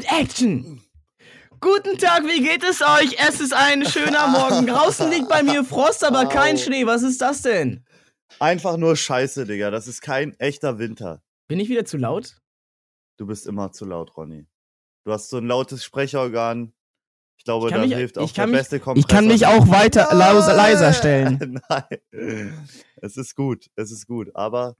Und Action! Guten Tag, wie geht es euch? Es ist ein schöner Morgen. Draußen liegt bei mir Frost, aber kein Schnee. Was ist das denn? Einfach nur Scheiße, Digga. Das ist kein echter Winter. Bin ich wieder zu laut? Du bist immer zu laut, Ronny. Du hast so ein lautes Sprechorgan. Ich glaube, Ich da mich- hilft auch ich der kann mich- beste Kompressor. Ich kann mich auch weiter leiser stellen. Nein. Es ist gut, es ist gut. Aber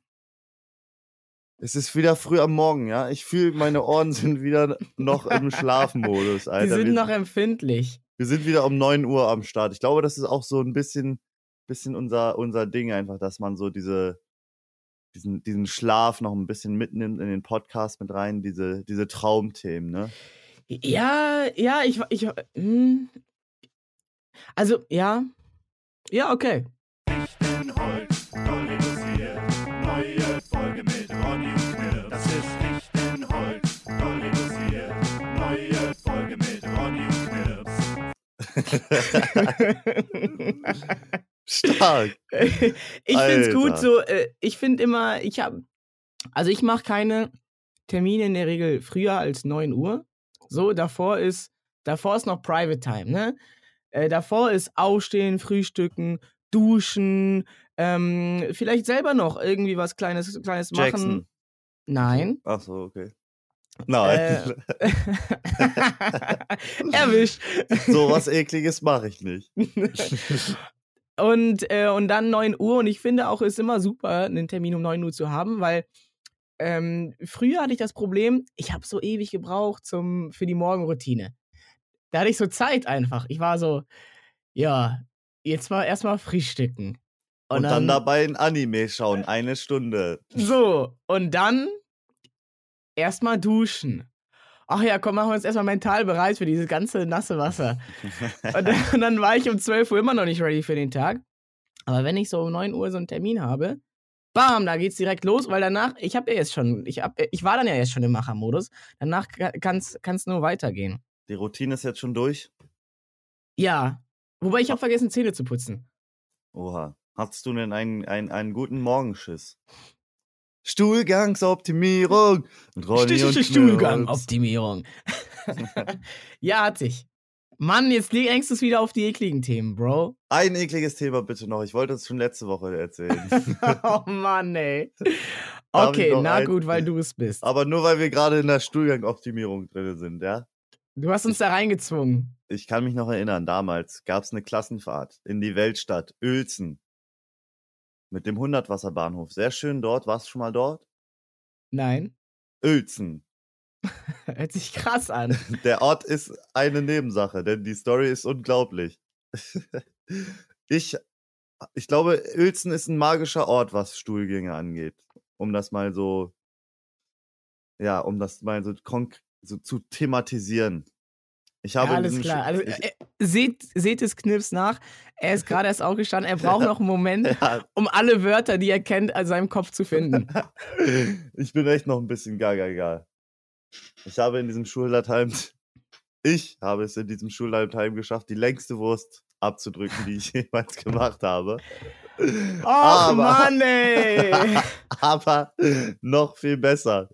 es ist wieder früh am Morgen, ja. Ich fühle, meine Ohren sind wieder noch im Schlafmodus, Die Alter. sind wir, noch empfindlich. wir sind wieder um 9 Uhr am Start. Ich glaube, das ist auch so ein bisschen, bisschen unser, unser Ding einfach, dass man so diese, diesen, diesen Schlaf noch ein bisschen mitnimmt in den Podcast mit rein, diese, diese Traumthemen, ne? Ja, ja, ich, ich, hm. also, ja, ja, okay. Fichtenholz, Dolly Stark. ich find's gut Alter. so, äh, ich find immer, ich hab, also ich mache keine Termine in der Regel früher als 9 Uhr. So, davor ist, davor ist noch Private Time, ne? Äh, davor ist Aufstehen, Frühstücken, Duschen, ähm, vielleicht selber noch irgendwie was Kleines, Kleines machen. Jackson. Nein. Ach so, okay. Nein. Äh, Erwischt. so was ekliges mache ich nicht. und, äh, und dann 9 Uhr. Und ich finde auch, es ist immer super, einen Termin um 9 Uhr zu haben, weil ähm, früher hatte ich das Problem, ich habe so ewig gebraucht zum, für die Morgenroutine. Da hatte ich so Zeit einfach. Ich war so, ja, jetzt mal erstmal frühstücken. Und, dann, dabei ein Anime schauen, eine Stunde. So, und dann erstmal duschen. Ach ja, komm, machen wir uns erstmal mental bereit für dieses ganze nasse Wasser. Und dann, und dann war ich um 12 Uhr immer noch nicht ready für den Tag. Aber wenn ich so um 9 Uhr so einen Termin habe, bam, da geht's direkt los, weil danach, ich habe ja jetzt schon, ich, hab, ich war dann ja jetzt schon im Machermodus. Danach kann es nur weitergehen. Die Routine ist jetzt schon durch. Ja. Wobei ich habe vergessen, Zähne zu putzen. Oha. Hattest du denn einen, einen, einen guten Morgenschiss? Stuhlgangsoptimierung. Und Ronny und Knirps. Stuhlgangoptimierung. ja, hatte ich. Mann, jetzt hängst du es wieder auf die ekligen Themen, Bro. Ein ekliges Thema bitte noch. Ich wollte es schon letzte Woche erzählen. oh Mann, ey. Okay, na ein- gut, weil du es bist. Aber nur weil wir gerade in der Stuhlgangoptimierung drin sind, ja? Du hast uns da reingezwungen. Ich kann mich noch erinnern, damals gab es eine Klassenfahrt in die Weltstadt Uelzen. Mit dem Hundertwasserbahnhof. Sehr schön dort. Warst du schon mal dort? Nein. Uelzen. Hört sich krass an. Der Ort ist eine Nebensache, denn die Story ist unglaublich. Ich, ich glaube, Uelzen ist ein magischer Ort, was Stuhlgänge angeht. Um das mal so, ja, um das mal so, konk so zu thematisieren. Ich habe Ja, alles klar. Also, äh, seht, seht es Knips nach. Er ist gerade erst aufgestanden. Er braucht noch einen Moment, ja, um alle Wörter, die er kennt, an seinem Kopf zu finden. ich bin echt noch ein bisschen gaga egal. Ich habe in diesem Schuldatheim, ich habe es in diesem Schuldatheim geschafft, die längste Wurst abzudrücken, die ich jemals gemacht habe. Aber- Mann, ey. aber noch viel besser.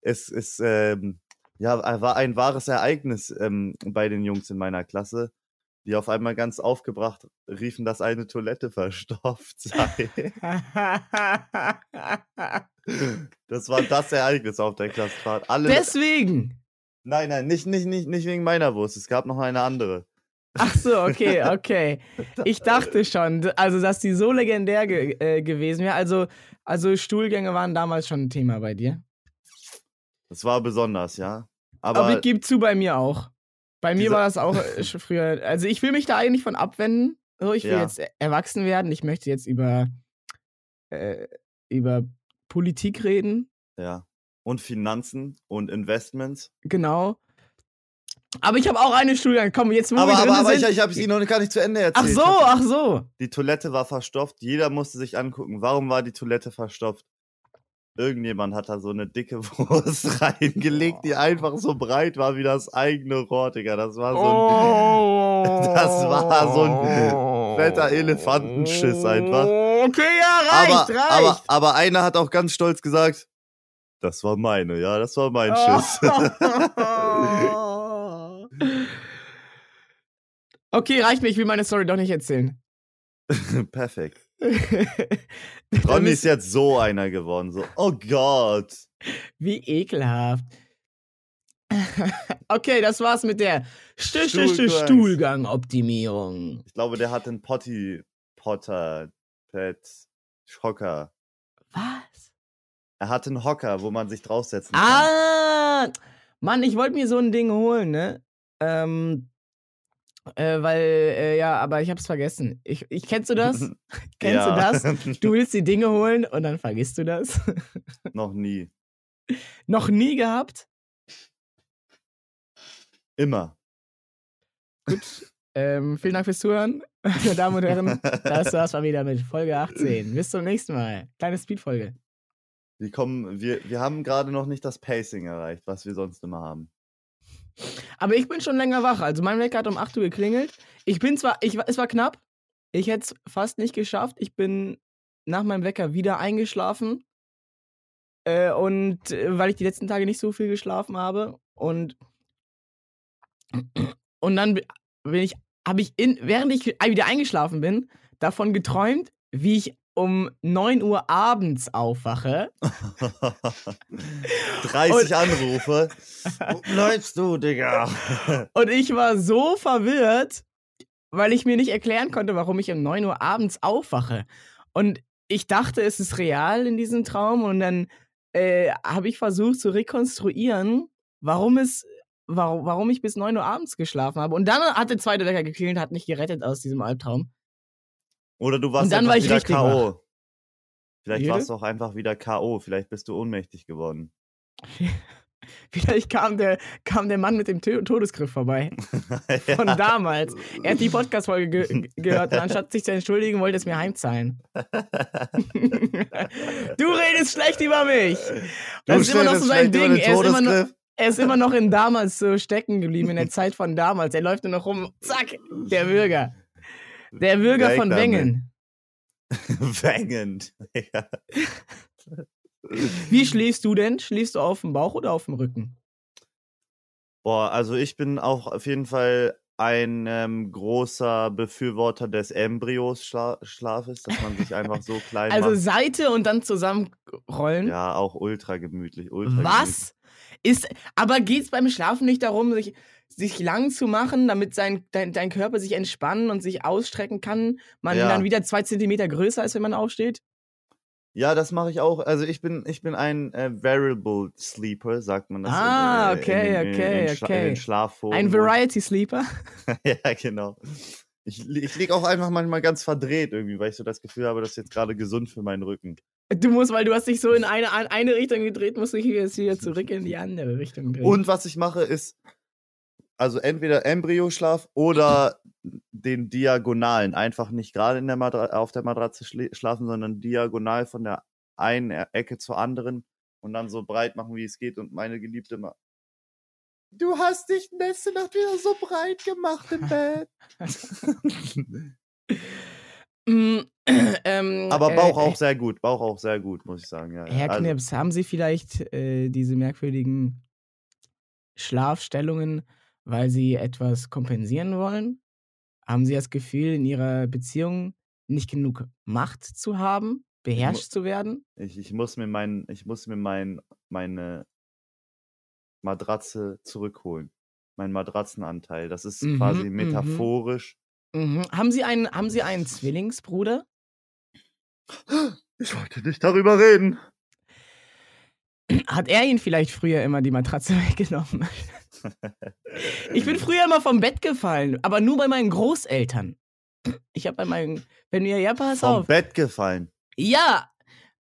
Es ist, ähm, ja, war ein wahres Ereignis ähm, bei den Jungs in meiner Klasse, die auf einmal ganz aufgebracht riefen, dass eine Toilette verstopft sei. Das war das Ereignis auf der Klassenfahrt. Alle, Deswegen. nein, nein, nicht, nicht, nicht, nicht wegen meiner Wurst. Es gab noch eine andere. Ach so, okay, okay. Ich dachte schon, also dass die so legendär ge äh, gewesen wäre. Also, also Stuhlgänge waren damals schon ein Thema bei dir. Das war besonders, ja. Aber, Aber, ich gebe zu, bei mir auch. Bei mir war das auch äh, schon früher. Also ich will mich da eigentlich von abwenden. So, ich will Ja. jetzt e- erwachsen werden. Ich möchte jetzt über, äh, über Politik reden. ja. Und Finanzen und Investments. Genau. Aber ich habe auch eine Stuhlgang. Komm, jetzt wo aber wir drin aber, aber ich, ich habe sie noch gar nicht zu Ende ach erzählt. so, Ich hab- ach so. Die Toilette war verstopft. Jeder musste sich angucken, warum war die Toilette verstopft. Irgendjemand hat da so eine dicke Wurst reingelegt, die einfach so breit war wie das eigene Rohr, Digga. Das war so ein Oh. das war so ein fetter Elefantenschiss einfach. Okay, ja, reicht, aber, reicht. aber, aber einer hat auch ganz stolz gesagt, Das war meine, ja, das war mein Oh. Schiss. okay, reicht mir, ich will meine Story doch nicht erzählen. Perfekt. Ronny ist- jetzt so einer geworden. So, oh Gott. Wie ekelhaft. okay, das war's mit der St. Stuhlgang-Optimierung. Ich glaube, der hat einen Potty Potter Pet Hocker. Was? Er hat einen Hocker, wo man sich draufsetzen kann. Ah! Mann, ich wollte mir so ein Ding holen, ne? Ähm, äh, weil, äh, ja, aber ich hab's vergessen. Ich, ich, kennst du das? Kennst du das? Du willst die Dinge holen und dann vergisst du das. Noch nie. Noch nie gehabt? Immer. Gut. Ähm, vielen Dank fürs Zuhören, meine Damen und Herren. Das war's mal wieder mit Folge 18. Bis zum nächsten Mal. Kleine Speedfolge. Wir, kommen, wir, wir haben gerade noch nicht das Pacing erreicht, was wir sonst immer haben. Aber ich bin schon länger wach. Also mein Wecker hat um 8 Uhr geklingelt. Ich bin zwar, ich, es war knapp. Ich hätte es fast nicht geschafft. Ich bin nach meinem Wecker wieder eingeschlafen. Äh, und äh, weil ich die letzten Tage nicht so viel geschlafen habe. Und, und dann bi- bin ich, habe ich, in, während ich wieder eingeschlafen bin, davon geträumt, wie ich um 9 Uhr abends aufwache 30 Anrufe. Wo bleibst du, Digga? Und ich war so verwirrt, weil ich mir nicht erklären konnte, warum ich um 9 Uhr abends aufwache. Und ich dachte, es ist real in diesem Traum. Und dann äh, habe ich versucht zu rekonstruieren, warum es. Warum, warum ich bis 9 Uhr abends geschlafen habe. Und dann hat der zweite Wecker geklingelt, hat mich gerettet aus diesem Albtraum. Oder du warst einfach war wieder K.O. Vielleicht Wie warst du auch einfach wieder K.O. Vielleicht bist du ohnmächtig geworden. Vielleicht kam der, kam der Mann mit dem Todesgriff vorbei. Von damals. Er hat die Podcast-Folge ge gehört und anstatt sich zu entschuldigen, wollte es mir heimzahlen. du redest schlecht über mich. Das ist immer noch so sein Ding. Er ist immer noch, er ist immer noch in damals so stecken geblieben, in der Zeit von damals. Er läuft nur noch rum. Zack, der Bürger. Der Bürger von. Wengen. Wengend. Ja. Wie schläfst du denn? Schläfst du auf dem Bauch oder auf dem Rücken? Boah, also ich bin auch auf jeden Fall ein ähm, großer Befürworter des Embryos-Schlafes, dass man sich einfach so klein Also macht. Seite und dann zusammenrollen. Ja, auch ultra gemütlich. Ultra Was? Ist, aber geht es beim Schlafen nicht darum, sich, sich lang zu machen, damit sein, dein, dein Körper sich entspannen und sich ausstrecken kann? Man Ja. dann wieder zwei Zentimeter größer ist, wenn man aufsteht? Ja, das mache ich auch. Also ich bin, ich bin ein äh, Variable Sleeper, sagt man das. Ah, in, äh, okay, in, in, okay, in, Schla- okay. In. Ein Variety Sleeper? ja, genau. Ich, ich liege auch einfach manchmal ganz verdreht irgendwie, weil ich so das Gefühl habe, das ist jetzt gerade gesund für meinen Rücken. Du musst, weil du hast dich so in eine, eine Richtung gedreht, musst du dich jetzt wieder zurück in die andere Richtung drehen. Und was ich mache ist, also entweder Embryoschlaf oder den diagonalen. Einfach nicht gerade in der Madra auf der Matratze schla- schlafen, sondern diagonal von der einen E- Ecke zur anderen und dann so breit machen, wie es geht. Und meine Geliebte immer. Du hast dich letzte Nacht wieder so breit gemacht im Bett. Mm, ähm, Aber Bauch äh, auch sehr gut. Bauch auch sehr gut, muss ich sagen. Ja, ja. Herr Also- Knips, haben Sie vielleicht äh, diese merkwürdigen Schlafstellungen, weil Sie etwas kompensieren wollen? Haben Sie das Gefühl, in Ihrer Beziehung nicht genug Macht zu haben, beherrscht zu werden? Ich, ich muss mir mein, ich muss mir mein, meine Matratze zurückholen. Mein Matratzenanteil. Das ist Mhm, quasi mhm. metaphorisch. Mhm. Haben, Sie einen, haben Sie einen Zwillingsbruder? Ich wollte nicht darüber reden. Hat er Ihnen vielleicht früher immer die Matratze weggenommen? Ich bin früher immer vom Bett gefallen, aber nur bei meinen Großeltern. Ich habe bei meinen, wenn wir, ja, pass Vom auf. Bett gefallen. Ja,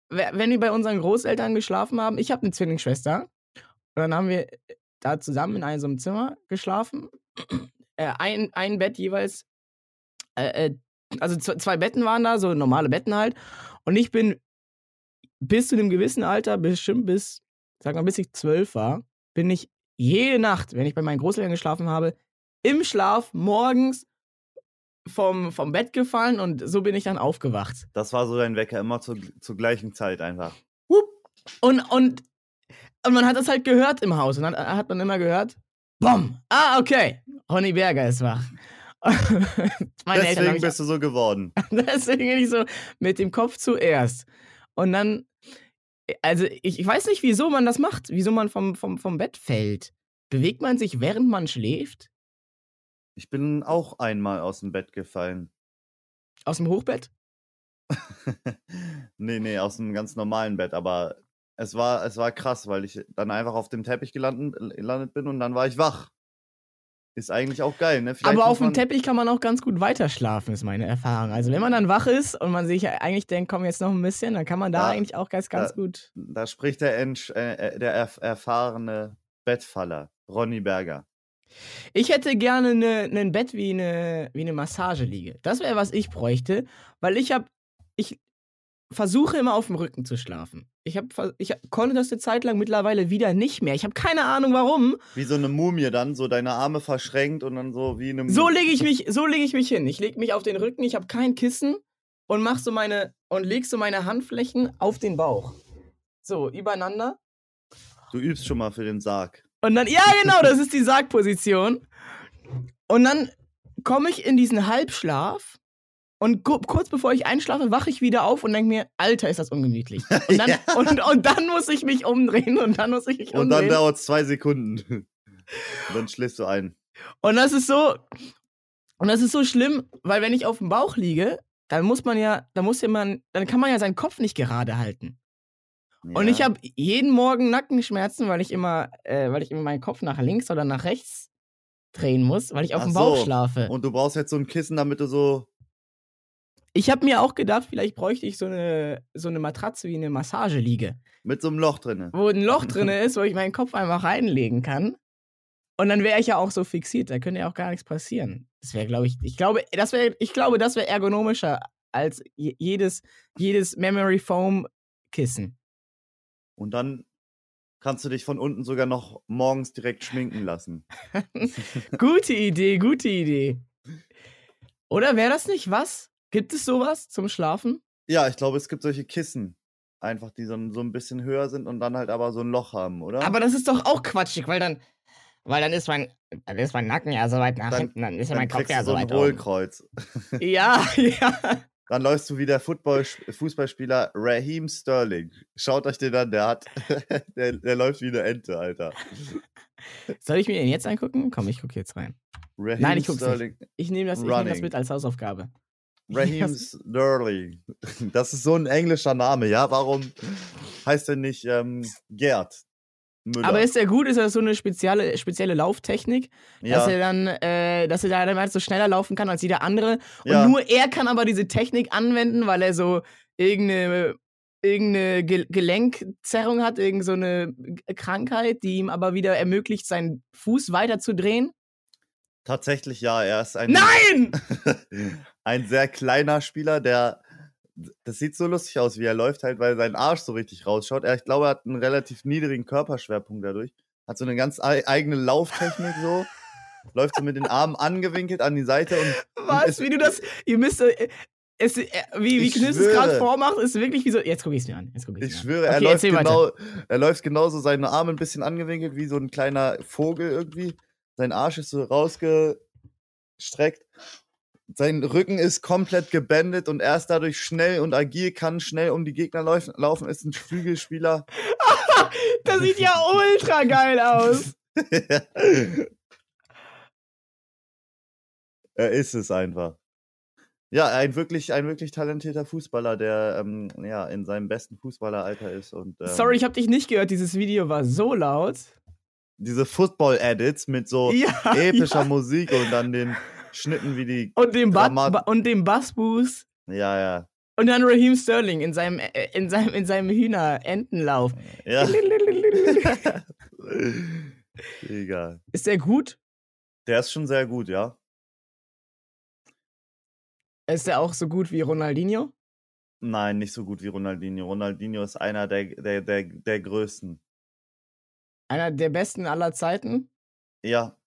we- wenn wir bei unseren Großeltern geschlafen haben, ich habe eine Zwillingsschwester. Und dann haben wir da zusammen in einem Zimmer geschlafen. Äh, ein, ein Bett jeweils. Äh, äh, also zwei Betten waren da, so normale Betten halt. Und ich bin bis zu einem gewissen Alter, bestimmt bis, sag mal, bis ich zwölf war, bin ich jede Nacht, wenn ich bei meinen Großeltern geschlafen habe, im Schlaf morgens vom, vom Bett gefallen und so bin ich dann aufgewacht. Das war so dein Wecker, immer zur, zur gleichen Zeit einfach. Und, und Und man hat das halt gehört im Haus. Und dann hat man immer gehört, Bom! Ah, okay. Ronny Berger ist wach. Deswegen bist du so geworden. Deswegen bin ich so mit dem Kopf zuerst. Und dann, also ich, ich weiß nicht, wieso man das macht, wieso man vom, vom, vom Bett fällt. Bewegt man sich, während man schläft? Ich bin auch einmal aus dem Bett gefallen. Aus dem Hochbett? nee, nee, aus einem ganz normalen Bett, aber es war, es war krass, weil ich dann einfach auf dem Teppich gelandet, gelandet bin und dann war ich wach. Ist eigentlich auch geil, ne? Vielleicht Aber auf dem Teppich kann man auch ganz gut weiterschlafen, ist meine Erfahrung. Also wenn man dann wach ist und man sich eigentlich denkt, komm jetzt noch ein bisschen, dann kann man da Ja, eigentlich auch ganz, ganz da- gut. Da spricht der, Entsch äh, äh, der erf erfahrene Bettfaller, Ronny Berger. Ich hätte gerne ein Bett wie eine, wie eine Massageliege. Das wäre, was ich bräuchte, weil ich habe, ich versuche immer auf dem Rücken zu schlafen. Ich, hab, ich konnte das eine Zeit lang mittlerweile wieder nicht mehr. Ich habe keine Ahnung warum. Wie so eine Mumie dann, so deine Arme verschränkt und dann so wie eine So lege ich mich, so lege ich mich hin. Ich lege mich auf den Rücken, ich habe kein Kissen und mach so meine und leg so meine Handflächen auf den Bauch. So, übereinander. Du übst schon mal für den Sarg. Und dann, ja, genau, das ist die Sargposition. Und dann komme ich in diesen Halbschlaf und ku- kurz bevor ich einschlafe, wache ich wieder auf und denke mir, Alter, ist das ungemütlich. Und dann, Ja. und, und dann muss ich mich umdrehen und dann muss ich mich Und dann umdrehen. dauert es zwei Sekunden. Und dann schläfst du ein. Und das ist so, und das ist so schlimm, weil wenn ich auf dem Bauch liege, dann muss man ja, dann muss ja man, dann kann man ja seinen Kopf nicht gerade halten. Und ich Ja. habe jeden Morgen Nackenschmerzen, weil ich immer, äh, weil ich immer meinen Kopf nach links oder nach rechts drehen muss, weil ich auf Ach dem Bauch so. schlafe. Und du brauchst jetzt so ein Kissen, damit du so. Ich habe mir auch gedacht, vielleicht bräuchte ich so eine, so eine Matratze wie eine Massageliege, Mit so einem Loch drinne. wo ein Loch drin ist, wo ich meinen Kopf einfach reinlegen kann. Und dann wäre ich ja auch so fixiert, da könnte ja auch gar nichts passieren. Das wäre, glaube ich, ich glaube, das wäre, ich glaube, das wäre ergonomischer als je- jedes, jedes Memory Foam Kissen. Und dann kannst du dich von unten sogar noch morgens direkt schminken lassen. Gute Idee, gute Idee. Oder wäre das nicht was? Gibt es sowas zum Schlafen? Ja, ich glaube, es gibt solche Kissen. Einfach, die so, ein- so ein bisschen höher sind und dann halt aber so ein Loch haben, oder? Aber das ist doch auch quatschig, weil dann, weil dann ist mein, dann ist mein Nacken ja so weit nach Dann- hinten, dann ist ja mein Kopf ja so so ein weit oben. Hohlkreuz. Ja, ja. Dann läufst du wie der Football Fußballspieler Raheem Sterling. Schaut euch den an, der hat, der, der läuft wie eine Ente, Alter. Soll ich mir den jetzt angucken? Komm, ich gucke jetzt rein. Raheem Nein, ich guck's nicht. Sterling. Ich nehme das, ich nehm das mit als Hausaufgabe. Raheem Das- Sterling. Das ist so ein englischer Name, ja? Warum heißt er nicht ähm, Gerd Müller? Aber ist der gut? Ist das so eine spezielle, spezielle Lauftechnik, dass ja, er dann, äh, dass er da dann halt so schneller laufen kann als jeder andere? Und ja. nur er kann aber diese Technik anwenden, weil er so irgendeine, irgendeine Ge Gelenkzerrung hat, irgendeine so eine Krankheit, die ihm aber wieder ermöglicht, seinen Fuß weiter zu drehen. Tatsächlich ja. Er ist ein, Nein! ein sehr kleiner Spieler, der. Das sieht so lustig aus, wie er läuft, halt, weil sein Arsch so richtig rausschaut. Er, ich glaube, er hat einen relativ niedrigen Körperschwerpunkt dadurch. Hat so eine ganz ei- eigene Lauftechnik so. läuft so mit den Armen angewinkelt an die Seite und Was? es- Wie du das. Ihr müsst. äh, Es, äh, wie wie Knips es gerade vormacht, ist wirklich wie so. Jetzt gucke ich es mir an. Jetzt guck ich's Ich mir schwöre, an. er, Okay, läuft erzähl weiter. genau, er läuft genauso, seine Arme ein bisschen angewinkelt, wie so ein kleiner Vogel irgendwie. Sein Arsch ist so rausgestreckt. Sein Rücken ist komplett gebändet und er ist dadurch schnell und agil, kann schnell um die Gegner lauf, laufen, ist ein Flügelspieler. Das sieht ja ultra geil aus. er ist es einfach. Ja, ein wirklich, ein wirklich talentierter Fußballer, der ähm, ja, in seinem besten Fußballeralter ist. Und, ähm, Sorry, ich habe dich nicht gehört. Dieses Video war so laut. Diese Football-Edits mit so Ja. epischer ja. Musik und dann den Schnitten wie die. Und dem, Dramat- und dem Bassboost. Ja, ja. Und dann Raheem Sterling in seinem, äh, in seinem, in seinem Hühner-Entenlauf. Ja. Egal. Ist der gut? Der ist schon sehr gut, ja. Ist der auch so gut wie Ronaldinho? Nein, nicht so gut wie Ronaldinho. Ronaldinho ist einer der, der, der, der größten. Einer der besten aller Zeiten? Ja.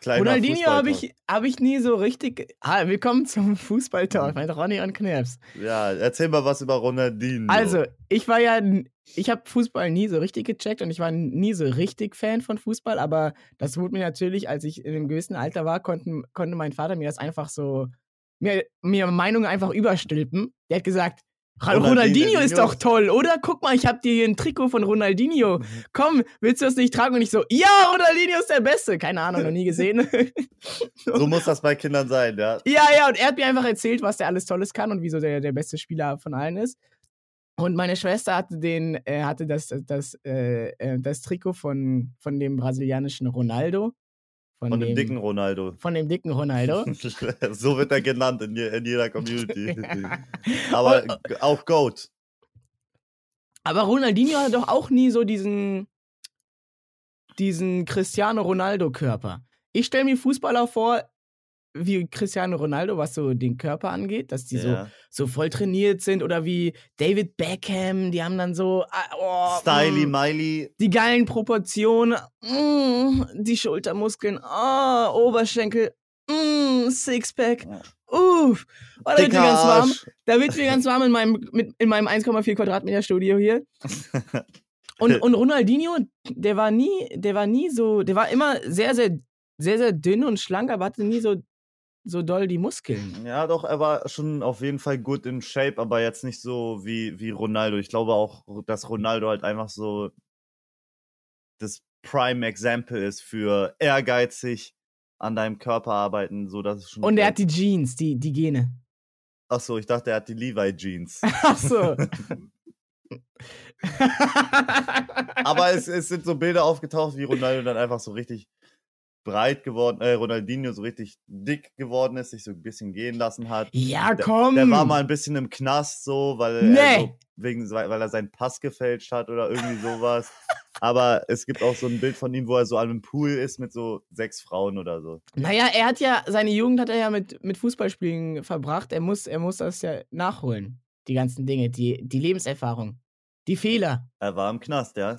Kleiner Ronaldinho habe ich, hab ich nie so richtig. Ah, willkommen zum Fußballtalk mit Ronny und Knirps. Ja, erzähl mal was über Ronaldinho. Also, ich war ja, ich habe Fußball nie so richtig gecheckt und ich war nie so richtig Fan von Fußball, aber das wurde mir natürlich, als ich in einem gewissen Alter war, konnten, konnte mein Vater mir das einfach so, mir, mir Meinungen einfach überstülpen. Der hat gesagt, Ronaldinho Ronaldinho ist doch toll, oder? Guck mal, ich habe dir hier ein Trikot von Ronaldinho. Komm, willst du das nicht tragen? Und ich so, ja, Ronaldinho ist der Beste. Keine Ahnung, noch nie gesehen. So muss das bei Kindern sein, ja. Ja, ja, und er hat mir einfach erzählt, was der alles Tolles kann und wieso der der beste Spieler von allen ist. Und meine Schwester hatte den, äh, hatte das, das, äh, äh, das Trikot von, von dem brasilianischen Ronaldo. Von dem dicken Ronaldo. Von dem dicken Ronaldo. so wird er genannt in, in jeder Community. Aber g- auch Goat. Aber Ronaldinho hatte doch auch nie so diesen, diesen Cristiano Ronaldo-Körper. Ich stelle mir Fußballer vor, wie Cristiano Ronaldo, was so den Körper angeht, dass die so ja. so voll trainiert sind oder wie David Beckham, die haben dann so ah, oh, Styly, mm, Miley. die geilen Proportionen, mm, die Schultermuskeln, ah, Oberschenkel, mm, Sixpack, uff, oh, da wird mir ganz warm, da wird mir ganz warm in meinem, mit, in meinem 1,4 Quadratmeter Studio hier. Und, und Ronaldinho, der war nie, der war nie so, der war immer sehr, sehr, sehr, sehr dünn und schlank, aber hatte nie so, so doll die Muskeln. Ja, doch, er war schon auf jeden Fall gut in Shape, aber jetzt nicht so wie, wie Ronaldo. Ich glaube auch, dass Ronaldo halt einfach so das Prime Example ist für ehrgeizig an deinem Körper arbeiten, so dass es schon. Und er hat die Jeans, die, die Gene. Ach so, ich dachte, er hat die Levi Jeans. Ach so. Aber es, es sind so Bilder aufgetaucht, wie Ronaldo dann einfach so richtig breit geworden, äh, Ronaldinho so richtig dick geworden ist, sich so ein bisschen gehen lassen hat. ja, Der- komm. Der war mal ein bisschen im Knast so, weil, er, Nee. so wegen, weil er seinen Pass gefälscht hat oder irgendwie sowas. Aber es gibt auch so ein Bild von ihm, wo er so an einem Pool ist mit so sechs Frauen oder so. Naja, er hat ja, seine Jugend hat er ja mit, mit Fußballspielen verbracht. Er muss, er muss das ja nachholen. Die ganzen Dinge, die, die Lebenserfahrung, die Fehler. Er war im Knast, ja.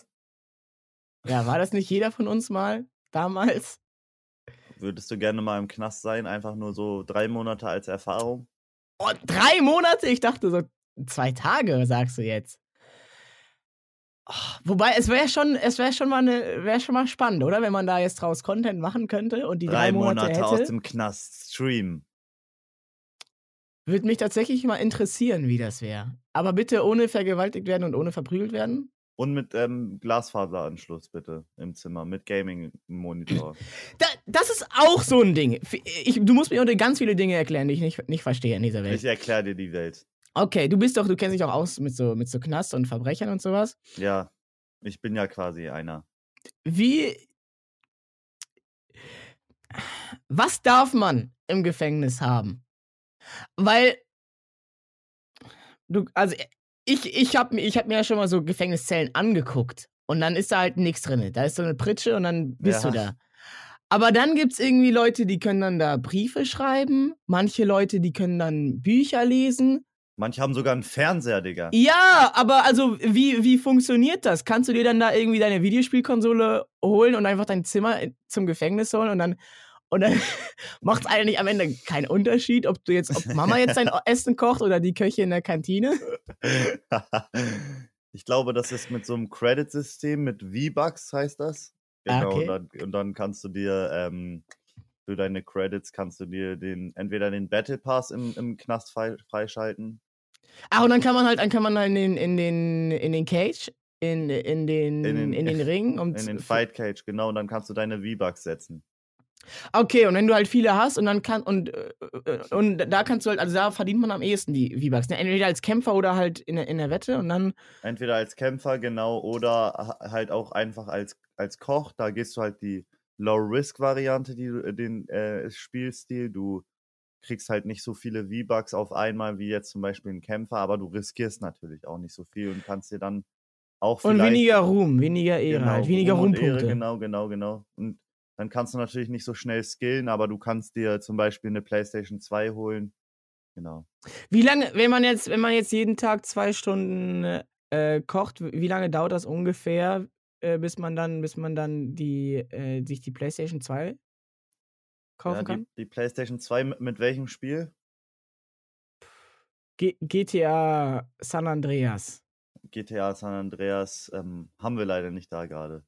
Ja, war das nicht jeder von uns mal damals? Würdest du gerne mal im Knast sein? Einfach nur so drei Monate als Erfahrung? Oh, drei Monate? Ich dachte so zwei Tage, sagst du jetzt. Oh, wobei, es wäre schon, es wäre schon mal eine, wäre schon mal spannend, oder? Wenn man da jetzt draus Content machen könnte und die drei, drei Monate, Monate aus hätte. dem Knast streamen. Würde mich tatsächlich mal interessieren, wie das wäre. Aber bitte ohne vergewaltigt werden und ohne verprügelt werden. Und mit ähm, Glasfaseranschluss bitte im Zimmer, mit Gaming-Monitor. Da, das ist auch so ein Ding. Ich, du musst mir heute ganz viele Dinge erklären, die ich nicht, nicht verstehe in dieser Welt. ich erkläre dir die Welt. Okay, du bist doch, du kennst dich auch aus mit so, mit so Knast und Verbrechern und sowas. Ja, ich bin ja quasi einer. Wie. Was darf man im Gefängnis haben? Weil. Du, also, ich, ich habe ich hab mir ja schon mal so Gefängniszellen angeguckt. Und dann ist da halt nichts drin. Da ist so eine Pritsche und dann bist Ja. du da. Aber dann gibt es irgendwie Leute, die können dann da Briefe schreiben. Manche Leute, die können dann Bücher lesen. Manche haben sogar einen Fernseher, Digga. Ja, aber also, wie, wie funktioniert das? Kannst du dir dann da irgendwie deine Videospielkonsole holen und einfach dein Zimmer in- zum Gefängnis holen und dann, und dann macht es eigentlich am Ende keinen Unterschied, ob du jetzt, ob Mama jetzt dein Essen kocht oder die Köche in der Kantine? ich glaube, das ist mit so einem Credit-System, mit V-Bucks heißt das. Ah, Genau, okay. und, dann, und dann kannst du dir ähm, für deine Credits kannst du dir den entweder den Battle Pass im, im Knast frei, freischalten. Ach, und dann kann man halt, dann kann man halt in den, in den, in den Cage, in, in den, In in den- den, Ring. Um In den Fight Cage, genau, und dann kannst du deine V-Bucks setzen. Okay, und wenn du halt viele hast und dann kann und, äh, äh, und da kannst du halt, also da verdient man am ehesten die V-Bucks. Ne? Entweder als Kämpfer oder halt in der, in der Wette und dann. Entweder als Kämpfer, genau, oder ha- halt auch einfach als, als Koch. Da gehst du halt die Low-Risk-Variante, die äh, den äh, Spielstil. Du kriegst halt nicht so viele V-Bucks auf einmal wie jetzt zum Beispiel ein Kämpfer, aber du riskierst natürlich auch nicht so viel und kannst dir dann auch Und weniger Ruhm, weniger Ehre genau, halt, weniger Ruhmpunkte. Ehre, genau, genau, genau. Und dann kannst du natürlich nicht so schnell skillen, aber du kannst dir zum Beispiel eine PlayStation 2 holen. Genau. Wie lange, wenn man jetzt, wenn man jetzt jeden Tag zwei Stunden äh, kocht, wie lange dauert das ungefähr, äh, bis man dann, bis man dann die, äh, sich die PlayStation 2 kaufen Ja, kann? die, die PlayStation 2 mit, mit welchem Spiel? G GTA San Andreas. GTA San Andreas ähm, haben wir leider nicht da gerade.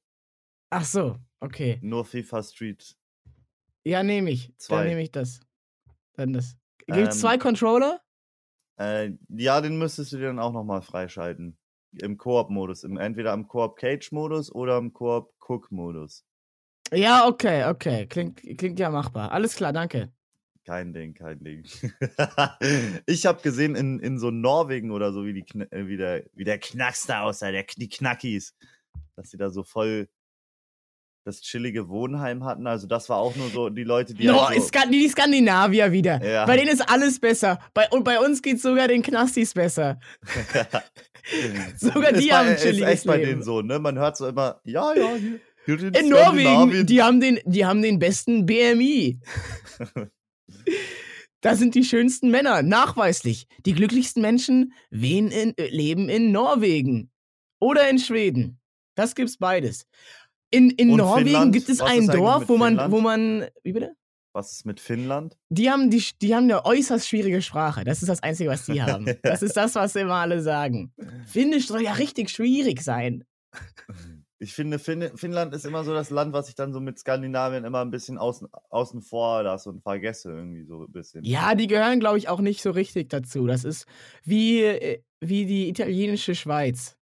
Ach so, okay. Nur FIFA Street. Ja, nehme ich. Dann Zwei. nehme ich das. Dann das. Gibt es Ähm, zwei Controller? Äh, ja, den müsstest du dir dann auch nochmal freischalten. Im Koop-Modus. Im, entweder im Koop-Cage-Modus oder im Koop-Cook-Modus. Ja, okay, okay. Klingt, klingt ja machbar. Alles klar, danke. Kein Ding, kein Ding. ich habe gesehen, in, in so Norwegen oder so, wie, die, äh, wie, der, wie der Knacks da aussah, der, die Knackis, dass sie da so voll das chillige Wohnheim hatten. Also das war auch nur so die Leute, die no, halt ist so, Skan- die Skandinavier wieder. Ja. Bei denen ist alles besser. Bei, und bei uns geht sogar den Knastis besser. Sogar die ist bei, haben ein ist chilliges echt bei Leben. denen so, ne? Man hört so immer, ja, ja, hier, hier in, Norwegen, die haben, den, die haben den besten BMI. Da sind die schönsten Männer, nachweislich. Die glücklichsten Menschen in, äh, leben in Norwegen oder in Schweden. Das gibt's beides. In, in Und Norwegen Finnland? gibt es Was ein Dorf, wo man, Finnland? wo man, wie bitte? Was ist mit Finnland? Die haben, die, die haben eine äußerst schwierige Sprache. Das ist das Einzige, was die haben. Das ist das, was immer alle sagen. Finnisch soll ja richtig schwierig sein. Ich finde, Finn Finnland ist immer so das Land, was ich dann so mit Skandinavien immer ein bisschen außen, außen vor lasse und vergesse irgendwie so ein bisschen. Ja, die gehören, glaube ich, auch nicht so richtig dazu. Das ist wie, äh, wie die italienische Schweiz.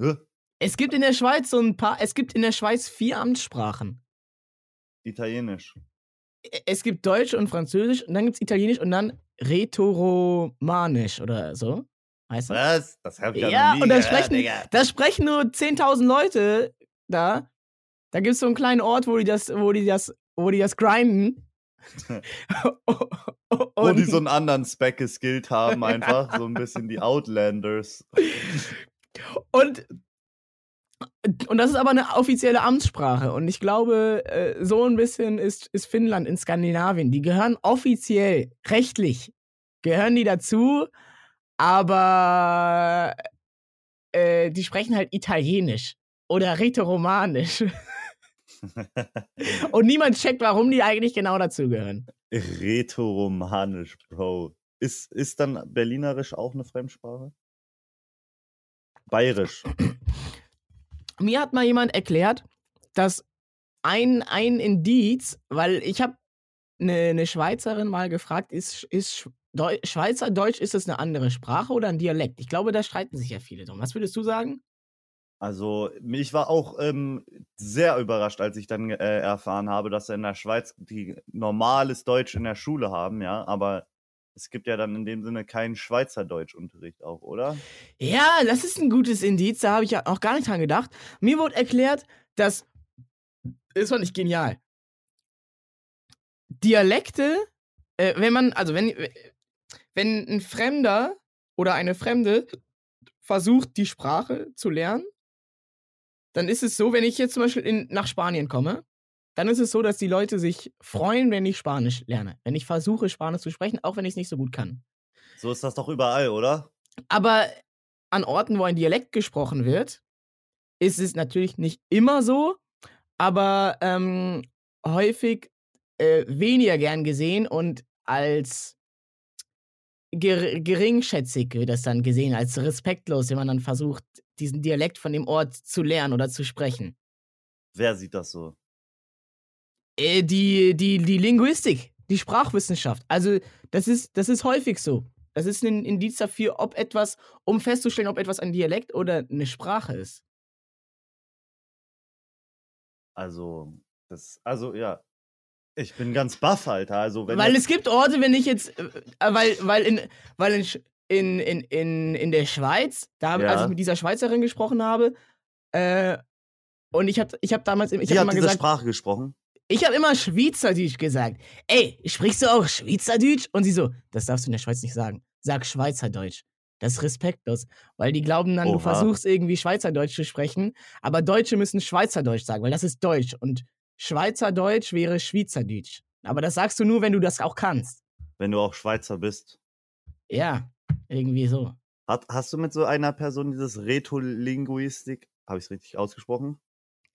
Hä? Es gibt in der Schweiz so ein paar, es gibt in der Schweiz vier Amtssprachen. Italienisch. Es gibt Deutsch und Französisch und dann gibt es Italienisch und dann Rätoromanisch oder so. Heißt das? Was? Das hab ich ja, Ja, noch nie und da gehört, sprechen- Digga. Das sprechen nur 10.000 Leute da. Da gibt es so einen kleinen Ort, wo die das, wo die das, wo die das grinden. Wo die so einen anderen Spec geskillt haben, einfach. so ein bisschen die Outlanders. Und, und das ist aber eine offizielle Amtssprache. Und ich glaube, äh, so ein bisschen ist, ist Finnland in Skandinavien. Die gehören offiziell, rechtlich, gehören die dazu, aber äh, die sprechen halt Italienisch oder Rätoromanisch. und niemand checkt, warum die eigentlich genau dazu gehören. Rätoromanisch, Bro. Ist, ist dann Berlinerisch auch eine Fremdsprache? Bayerisch. Mir hat mal jemand erklärt, dass ein, ein Indiz, weil ich habe eine ne Schweizerin mal gefragt, ist, ist Deu Schweizerdeutsch, ist das eine andere Sprache oder ein Dialekt? Ich glaube, da streiten sich ja viele drum. Was würdest du sagen? Also, ich war auch ähm, sehr überrascht, als ich dann äh, erfahren habe, dass in der Schweiz die normales Deutsch in der Schule haben, ja, aber es gibt ja dann in dem Sinne keinen Schweizerdeutschunterricht auch, oder? Ja, das ist ein gutes Indiz, da habe ich ja auch gar nicht dran gedacht. Mir wurde erklärt, dass, das fand ich genial, Dialekte, äh, wenn man, also wenn, wenn ein Fremder oder eine Fremde versucht, die Sprache zu lernen, dann ist es so, wenn ich jetzt zum Beispiel in, nach Spanien komme, dann ist es so, dass die Leute sich freuen, wenn ich Spanisch lerne. Wenn ich versuche, Spanisch zu sprechen, auch wenn ich es nicht so gut kann. So ist das doch überall, oder? Aber an Orten, wo ein Dialekt gesprochen wird, ist es natürlich nicht immer so, aber ähm, häufig äh, weniger gern gesehen und als ger geringschätzig wird das dann gesehen, als respektlos, wenn man dann versucht, diesen Dialekt von dem Ort zu lernen oder zu sprechen. Wer sieht das so? Äh, die, die, die Linguistik, die Sprachwissenschaft. Also, das ist, das ist häufig so. Das ist ein Indiz dafür, ob etwas, um festzustellen, ob etwas ein Dialekt oder eine Sprache ist. Also, das, also, ja. Ich bin ganz baff, Alter. Also, wenn weil es gibt Orte, wenn ich jetzt, äh, äh, weil, weil in, weil in, in, in, in, in der Schweiz, da, hab- als Ja. ich mit dieser Schweizerin gesprochen habe, äh, und ich habe ich hab damals, ich die hat immer diese gesagt, Sprache gesprochen. Ich habe immer Schweizerdeutsch gesagt. Ey, sprichst du auch Schweizerdeutsch? Und sie so, das darfst du in der Schweiz nicht sagen. Sag Schweizerdeutsch. Das ist respektlos, weil die glauben dann, du Oha. versuchst irgendwie Schweizerdeutsch zu sprechen, aber Deutsche müssen Schweizerdeutsch sagen, weil das ist Deutsch und Schweizerdeutsch wäre Schweizerdeutsch. Aber das sagst du nur, wenn du das auch kannst. Wenn du auch Schweizer bist. Ja, irgendwie so. Hat, hast du mit so einer Person dieses Retolinguistik, habe ich es richtig ausgesprochen?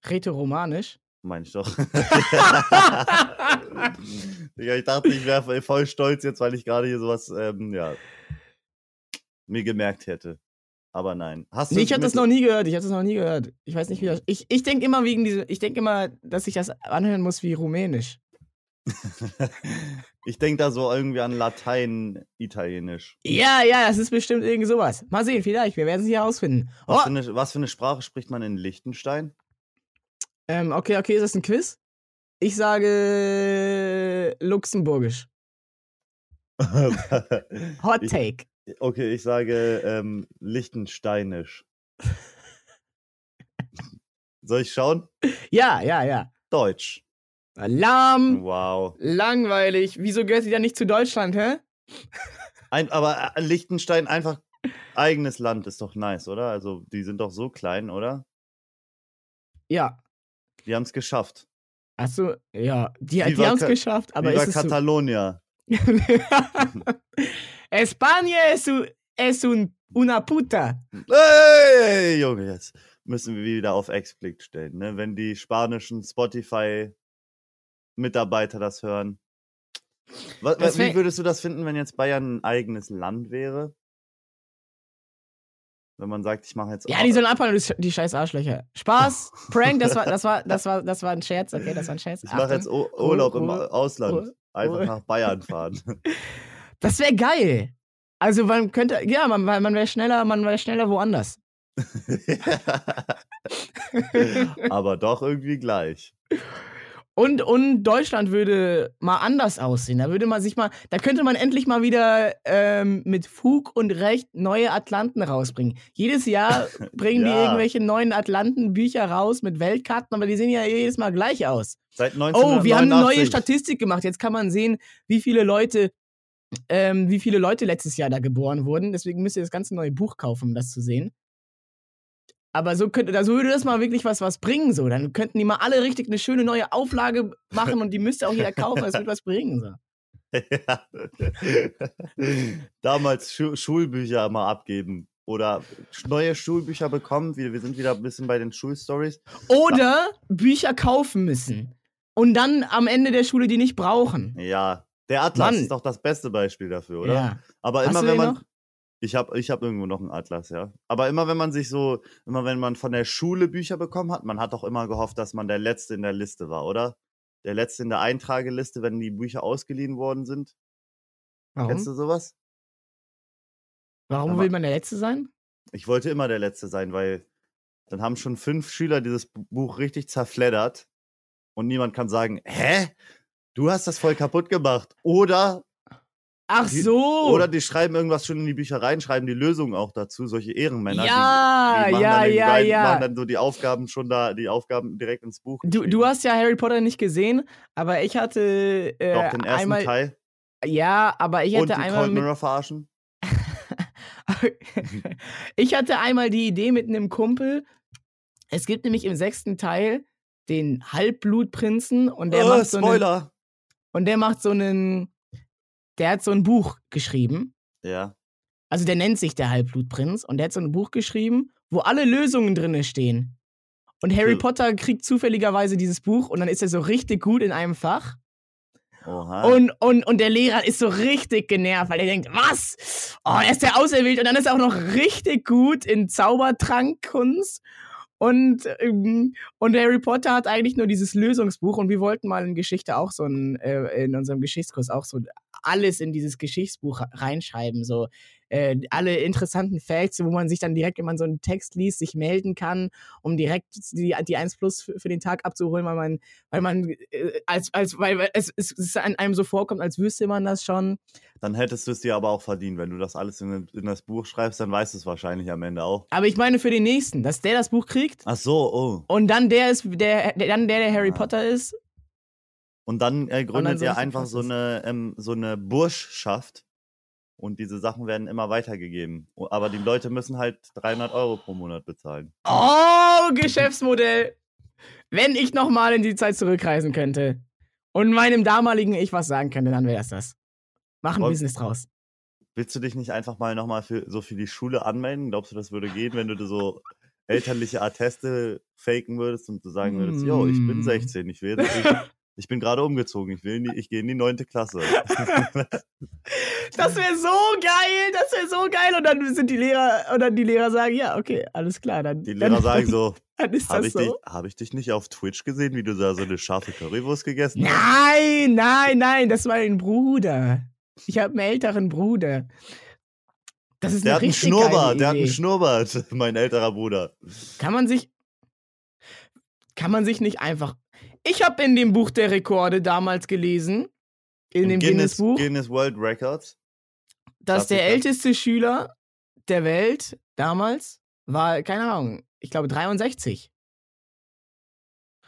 Rätoromanisch. Meine ich doch. Digga, ich dachte, ich wäre voll stolz jetzt, weil ich gerade hier sowas, ähm, ja, mir gemerkt hätte. Aber nein. Hast du Nee, ich habe das noch nie gehört. Ich habe das noch nie gehört. Ich weiß nicht, wie das. Ich, ich denke immer wegen diese. Ich denke immer, dass ich das anhören muss wie Rumänisch. ich denke da so irgendwie an Latein, Italienisch. Ja, ja, das ist bestimmt irgend sowas. Mal sehen, vielleicht. Wir werden es hier herausfinden. Was, Oh, für eine, was für eine Sprache spricht man in Liechtenstein? Ähm, okay, okay, ist das ein Quiz? Ich sage Luxemburgisch. Hot Ich- Take. okay, ich sage ähm, Liechtensteinisch. Soll ich schauen? Ja, ja, ja. Deutsch. Lahm, Wow. langweilig. Wieso gehört sie dann nicht zu Deutschland, hä? Ein, aber äh, Liechtenstein einfach eigenes Land ist doch nice, oder? Also die sind doch so klein, oder? Ja. Die haben es geschafft. Achso, ja. Die, die haben es geschafft, aber Viva ist es so. Catalonia. España es, un, una puta. Hey, Junge, jetzt müssen wir wieder auf Explicit stellen, ne? Wenn die spanischen Spotify-Mitarbeiter das hören. Was, Das wie würdest du das finden, wenn jetzt Bayern ein eigenes Land wäre? Wenn man sagt, ich mache jetzt Ja, die sollen abhauen, die, die scheiß Arschlöcher. Spaß, Prank, das war, das war, das war, das war ein Scherz, okay, das war ein Scherz. Ich mache jetzt Ur- Urlaub im Ur- Ausland. Ur- Einfach nach Bayern fahren. Das wäre geil. Also man könnte, ja, man, man wäre schneller, man wäre schneller woanders. Aber doch irgendwie gleich. Und, und Deutschland würde mal anders aussehen. Da würde man sich mal, da könnte man endlich mal wieder ähm, mit Fug und Recht neue Atlanten rausbringen. Jedes Jahr bringen die Ja. irgendwelche neuen Atlanten-Bücher raus mit Weltkarten, aber die sehen ja jedes Mal gleich aus. Seit Oh, wir haben eine neue 1989. Statistik gemacht. Jetzt kann man sehen, wie viele Leute, ähm, wie viele Leute letztes Jahr da geboren wurden. Deswegen müsst ihr das ganze neue Buch kaufen, um das zu sehen. Aber so könnte, so würde das mal wirklich was, was bringen. So, dann könnten die mal alle richtig eine schöne neue Auflage machen und die müsste auch jeder kaufen. Das würde was bringen. So. Ja. Damals Schu Schulbücher mal abgeben oder neue Schulbücher bekommen. Wir, wir sind wieder ein bisschen bei den Schulstories. Oder Bücher kaufen müssen und dann am Ende der Schule die nicht brauchen. Ja, der Atlas Mann. ist doch das beste Beispiel dafür, oder? Ja. Aber Hast immer wenn man. noch? Ich habe ich hab irgendwo noch einen Atlas, ja. Aber immer wenn man sich so, immer wenn man von der Schule Bücher bekommen hat, man hat doch immer gehofft, dass man der Letzte in der Liste war, oder? Der Letzte in der Eintrageliste, wenn die Bücher ausgeliehen worden sind. Kennst Warum? du sowas? Warum Aber- will man der Letzte sein? Ich wollte immer der Letzte sein, weil dann haben schon fünf Schüler dieses Bu- Buch richtig zerfleddert und niemand kann sagen, hä? Du hast das voll kaputt gemacht. Oder, Ach Die- so. oder die schreiben irgendwas schon in die Bücher rein, schreiben die Lösungen auch dazu, solche Ehrenmänner. ja, die, die machen ja, ja, Grind, ja. machen dann so die Aufgaben schon da, die Aufgaben direkt ins Buch. Du, du hast ja Harry Potter nicht gesehen, aber ich hatte äh, Doch, den ersten einmal. Teil. Ja, aber ich und hatte die einmal Cold mit, Mirror verarschen. ich hatte einmal die Idee mit einem Kumpel. Es gibt nämlich im sechsten Teil den Halbblutprinzen und der Oh, macht so einen, Spoiler! und der macht so einen der hat so ein Buch geschrieben. Ja. Also der nennt sich der Halbblutprinz und der hat so ein Buch geschrieben, wo alle Lösungen drinne stehen. Und Harry Potter kriegt zufälligerweise dieses Buch und dann ist er so richtig gut in einem Fach. Oha. Und, und, und der Lehrer ist so richtig genervt, weil er denkt, was? Oh, er ist der Auserwählt und dann ist er auch noch richtig gut in Zaubertrankkunst. Und, ähm, und Harry Potter hat eigentlich nur dieses Lösungsbuch und wir wollten mal in Geschichte auch so ein, äh, in unserem Geschichtskurs auch so alles in dieses Geschichtsbuch reinschreiben, so äh, alle interessanten Facts, wo man sich dann direkt, wenn man so einen Text liest, sich melden kann, um direkt die, die 1 plus für, für den Tag abzuholen, weil man, weil man äh, als, als, weil es, es, es an einem so vorkommt, als wüsste man das schon. Dann hättest du es dir aber auch verdient. Wenn du das alles in, in das Buch schreibst, dann weißt du es wahrscheinlich am Ende auch. Aber ich meine für den nächsten, dass der das Buch kriegt Ach so, oh. und dann der ist, der, der dann der, der Harry Ah. Potter ist. Und dann äh, gründet so ihr ist es einfach so eine, ähm, so eine Burschschaft und diese Sachen werden immer weitergegeben. Aber die Leute müssen halt 300 Euro pro Monat bezahlen. Oh, Geschäftsmodell. Wenn ich nochmal in die Zeit zurückreisen könnte und meinem damaligen Ich was sagen könnte, dann wäre es das. Mach ein Und- Business draus. Willst du dich nicht einfach mal nochmal für, so für die Schule anmelden? Glaubst du, das würde gehen, wenn du so elterliche Atteste faken würdest und du sagen würdest, yo, ich bin Mm. 16, ich wäre, ich, Ich bin gerade umgezogen. Ich, will in die, ich gehe in die neunte Klasse. Das wäre so geil, das wäre so geil. Und dann sind die Lehrer, und dann die Lehrer sagen, ja, okay, alles klar. Dann, Die Lehrer dann, sagen so, dann ist habe das ich, dich, so. hab ich dich nicht auf Twitch gesehen, wie du da so eine scharfe Currywurst gegessen hast? Nein, nein, nein, das war ein Bruder. Ich habe einen älteren Bruder. Das ist Der hat einen Schnurrbart, der hat einen. Schnurrbart, mein älterer Bruder. Kann man sich. Kann man sich nicht einfach. Ich habe in dem Buch der Rekorde damals gelesen, in dem Guinness-Buch, Guinness World Records. dass der älteste Schüler der Welt damals war, keine Ahnung, ich glaube 63.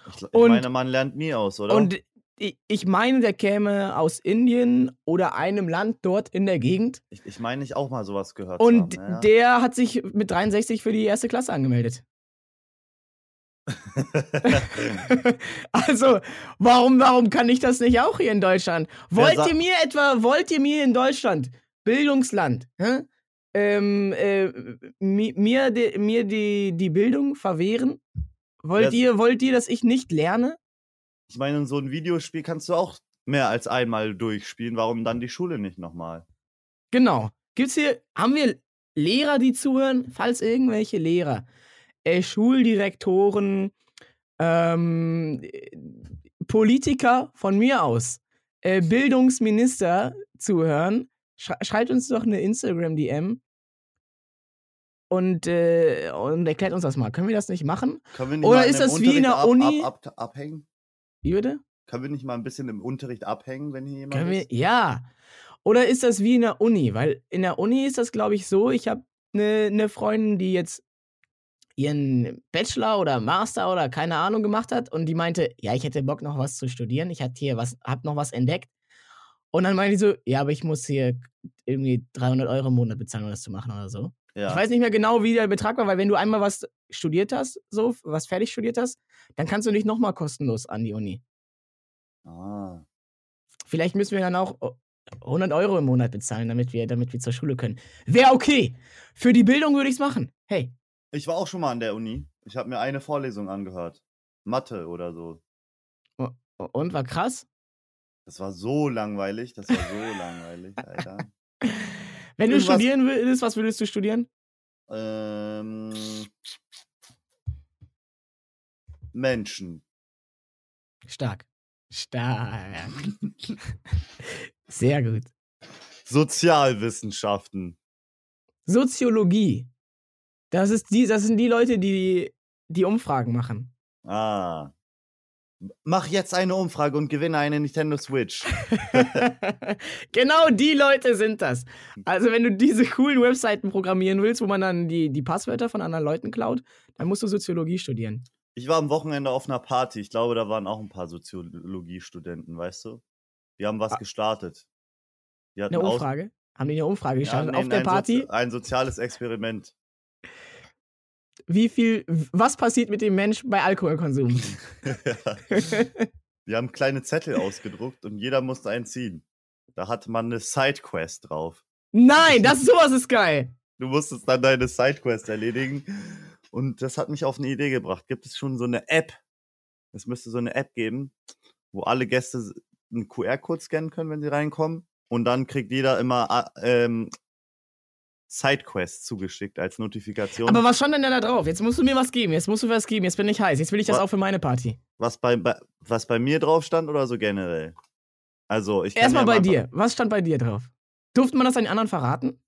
Ich, ich Und- meine, man lernt nie aus, oder? Und ich meine, der käme aus Indien oder einem Land dort in der Gegend. ich, ich meine, ich auch mal sowas gehört Und haben. Ja. der hat sich mit 63 für die erste Klasse angemeldet. also, warum, warum kann ich das nicht auch hier in Deutschland? Wollt ihr mir etwa, wollt ihr mir in Deutschland, Bildungsland? Ähm, äh, mi- mir, de, mir die, die Bildung verwehren? Wollt ihr, wollt ihr, dass ich nicht lerne? ich meine, in so ein Videospiel kannst du auch mehr als einmal durchspielen. Warum dann die Schule nicht nochmal? Genau. Gibt's hier, haben wir Lehrer, die zuhören? Falls irgendwelche Lehrer, äh, Schuldirektoren, ähm, äh, Politiker von mir aus, äh, Bildungsminister zuhören, schrei schreibt uns doch eine Instagram-DM und, äh, und erklärt uns das mal. Können wir das nicht machen? Können wir nicht Oder ist das wie in der Unterricht Uni? Ab, ab, ab, abhängen? Wie bitte? Können wir nicht mal ein bisschen im Unterricht abhängen, wenn hier jemand Können wir, ist? ja. Oder ist das wie in der Uni? Weil in der Uni ist das, glaube ich, so, ich habe eine ne Freundin, die jetzt ihren Bachelor oder Master oder keine Ahnung gemacht hat und die meinte, ja, ich hätte Bock noch was zu studieren, ich hatte hier was, hab noch was entdeckt. Und dann meinte die so, ja, aber ich muss hier irgendwie 300 Euro im Monat bezahlen, um das zu machen oder so. Ja. Ich weiß nicht mehr genau, wie der Betrag war, weil wenn du einmal was studiert hast, so, was fertig studiert hast, dann kannst du nicht nochmal kostenlos an die Uni. ah. Vielleicht müssen wir dann auch äh, 100 Euro im Monat bezahlen, damit wir, damit wir zur Schule können. Wäre okay. Für die Bildung würde ich es machen. Hey, Ich war auch schon mal an der Uni. Ich habe mir eine Vorlesung angehört. Mathe oder so. und war krass. Das war so langweilig. Das war so langweilig, Alter. Wenn du Irgendwas- studieren würdest, was würdest du studieren? Ähm, Menschen. Stark. Stark. Sehr gut. Sozialwissenschaften. Soziologie. Das, ist die, das sind die Leute, die die Umfragen machen. Ah. Mach jetzt eine Umfrage und gewinne eine Nintendo Switch. genau die Leute sind das. Also, wenn du diese coolen Webseiten programmieren willst, wo man dann die, die Passwörter von anderen Leuten klaut, dann musst du Soziologie studieren. Ich war am Wochenende auf einer Party. Ich glaube, da waren auch ein paar Soziologiestudenten, weißt du? Die haben was Ah. gestartet. Die hatten Eine aus- Umfrage? Haben die eine Umfrage Ja, gestartet nee, auf der Party? Sozi ein soziales Experiment. Wie viel, was passiert mit dem Mensch bei Alkoholkonsum? Die haben kleine Zettel ausgedruckt und jeder musste einen ziehen. Da hatte man eine Sidequest drauf. Nein, das sowas ist geil. Du musstest dann deine Sidequest erledigen. Und das hat mich auf eine Idee gebracht. Gibt es schon so eine App? Es müsste so eine App geben, wo alle Gäste einen QR-Code scannen können, wenn sie reinkommen. Und dann kriegt jeder immer ähm, Sidequests zugeschickt als Notifikation. Aber was stand denn da drauf? Jetzt musst du mir was geben. Jetzt musst du was geben. Jetzt bin ich heiß. Jetzt will ich das Wa- auch für meine Party. was, bei, bei, was bei mir drauf stand oder so generell? Also, ich Erstmal bei dir. Was stand bei dir drauf? Durfte man das den anderen verraten?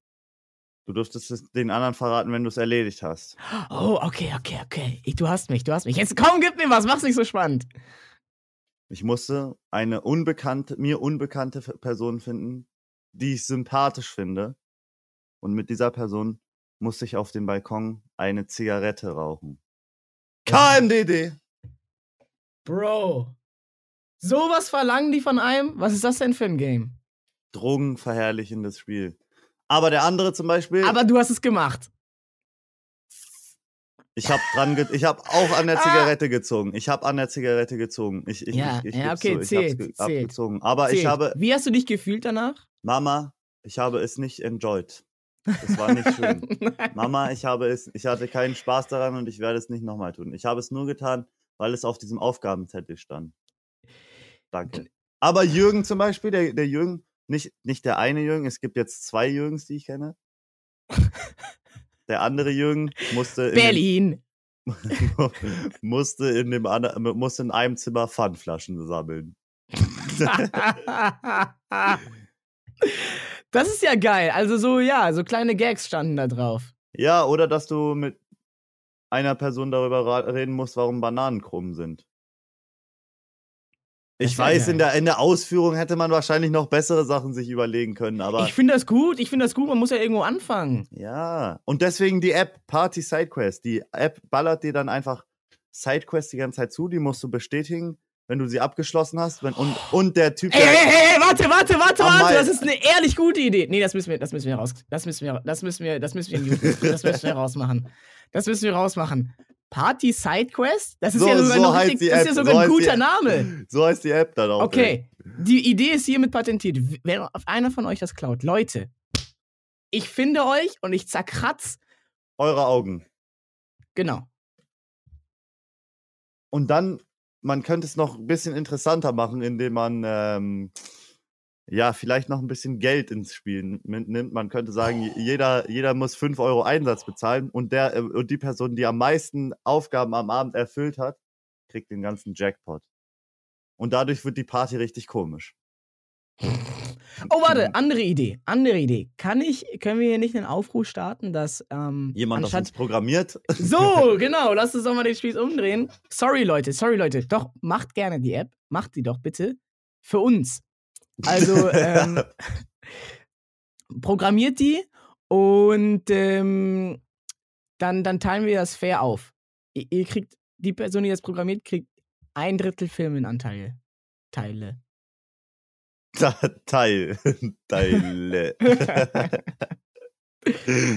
Du durftest es den anderen verraten, wenn du es erledigt hast. Oh, okay, okay, okay. Ich, du hast mich, du hast mich. Jetzt komm, gib mir was. Mach's nicht so spannend. Ich musste eine unbekannte, mir unbekannte Person finden, die ich sympathisch finde. Und mit dieser Person musste ich auf dem Balkon eine Zigarette rauchen. KMDD! Bro. Sowas verlangen die von einem? Was ist das denn für ein Game? Drogenverherrlichendes Spiel. Aber der andere zum Beispiel, Aber du hast es gemacht. ich habe dran, ge ich habe auch an der Ah. Zigarette gezogen. Ich habe an der Zigarette gezogen. Ich, ich, Ja, ich, ich ja, okay, ich zählt, hab's ge zählt. abgezogen. Aber ich Zählt. habe, Wie hast du dich gefühlt danach? Mama, ich habe es nicht enjoyed. Es war nicht schön. Mama, ich habe es, ich hatte keinen Spaß daran und ich werde es nicht nochmal tun. Ich habe es nur getan, weil es auf diesem Aufgabenzettel stand. Danke. Aber Jürgen zum Beispiel, der, der Jürgen, nicht, nicht der eine Jürgen, es gibt jetzt zwei Jürgens, die ich kenne. Der andere Jürgen musste in, Berlin. dem, musste, in dem, musste in einem Zimmer Pfandflaschen sammeln. das ist ja geil. Also so, ja, so kleine Gags standen da drauf. Ja, oder dass du mit einer Person darüber reden musst, warum Bananen krumm sind. Ich weiß, in der, in der Ausführung hätte man wahrscheinlich noch bessere Sachen sich überlegen können, aber Ich finde das gut, ich finde das gut, man muss ja irgendwo anfangen. ja. Und deswegen die App Party Sidequest. Die App ballert dir dann einfach Sidequests die ganze Zeit zu, die musst du bestätigen, wenn du sie abgeschlossen hast. Wenn, und, und der Typ, Ey, der, hey, hey, hey, warte, warte, warte, warte, das ist eine ehrlich gute Idee. Nee, das müssen wir, das müssen wir raus, das müssen wir, das müssen wir, das müssen wir, das müssen wir rausmachen. Das müssen wir rausmachen. Party Sidequest? Das ist So- ja sogar, so richtig, das ist ja sogar so ein guter. Name. so heißt die App dann auch. ey. Okay, die Idee ist hiermit patentiert. Wenn auf einer von euch das klaut, Leute, ich finde euch und ich zerkratz, Eure Augen. genau. Und dann, man könnte es noch ein bisschen interessanter machen, indem man ähm, ja vielleicht noch ein bisschen Geld ins Spiel nimmt. Man könnte sagen, j- jeder, jeder muss 5 Euro Einsatz bezahlen und der äh, und die Person, die am meisten Aufgaben am Abend erfüllt hat, kriegt den ganzen Jackpot. Und dadurch wird die Party richtig komisch. Oh, warte, andere Idee, andere Idee. Kann ich, können wir hier nicht einen Aufruf starten, dass ähm, Jemand das anstatt uns programmiert. So, genau. Lass uns doch mal den Spieß umdrehen. Sorry, Leute, sorry, Leute. Doch, macht gerne die App. Macht die doch bitte. Für uns. Also, ähm, programmiert die und ähm, dann, dann teilen wir das fair auf. Ihr, ihr kriegt, die Person, die das programmiert, kriegt ein Drittel Firmenanteile. Teile. Teil. Teile.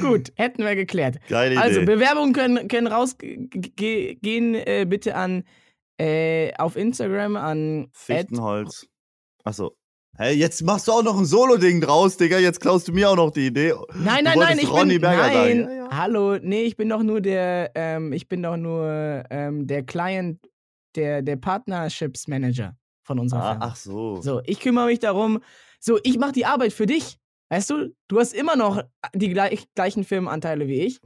Gut, hätten wir geklärt. Geile Idee. Also, Bewerbungen können, können rausgehen äh, bitte an äh, auf Instagram an Fichtenholz. Achso. Hey, jetzt machst du auch noch ein Solo-Ding draus, Digga. Jetzt klaust du mir auch noch die Idee. Nein, nein, nein, ich Ronny bin Berger nein. Ja, ja. hallo, nee, ich bin doch nur der ähm, ich bin doch nur ähm, der Client der der Partnerships Manager von unserer Ah, Firma. ach so. So, ich kümmere mich darum. So, ich mache die Arbeit für dich. Weißt du, du hast immer noch die gleich, gleichen Firmenanteile wie ich.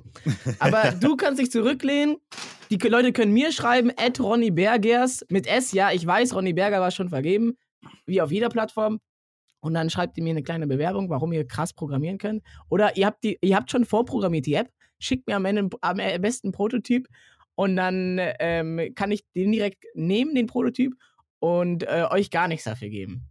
Aber du kannst dich zurücklehnen. Die Leute können mir schreiben, at Ronny Bergers mit S. Ja, ich weiß, Ronny Berger war schon vergeben. Wie auf jeder Plattform. Und dann schreibt ihr mir eine kleine Bewerbung, warum ihr krass programmieren könnt. Oder ihr habt, die, ihr habt schon vorprogrammiert die App. Schickt mir am Ende am besten einen Prototyp. Und dann ähm, kann ich den direkt nehmen, den Prototyp, und äh, euch gar nichts dafür geben.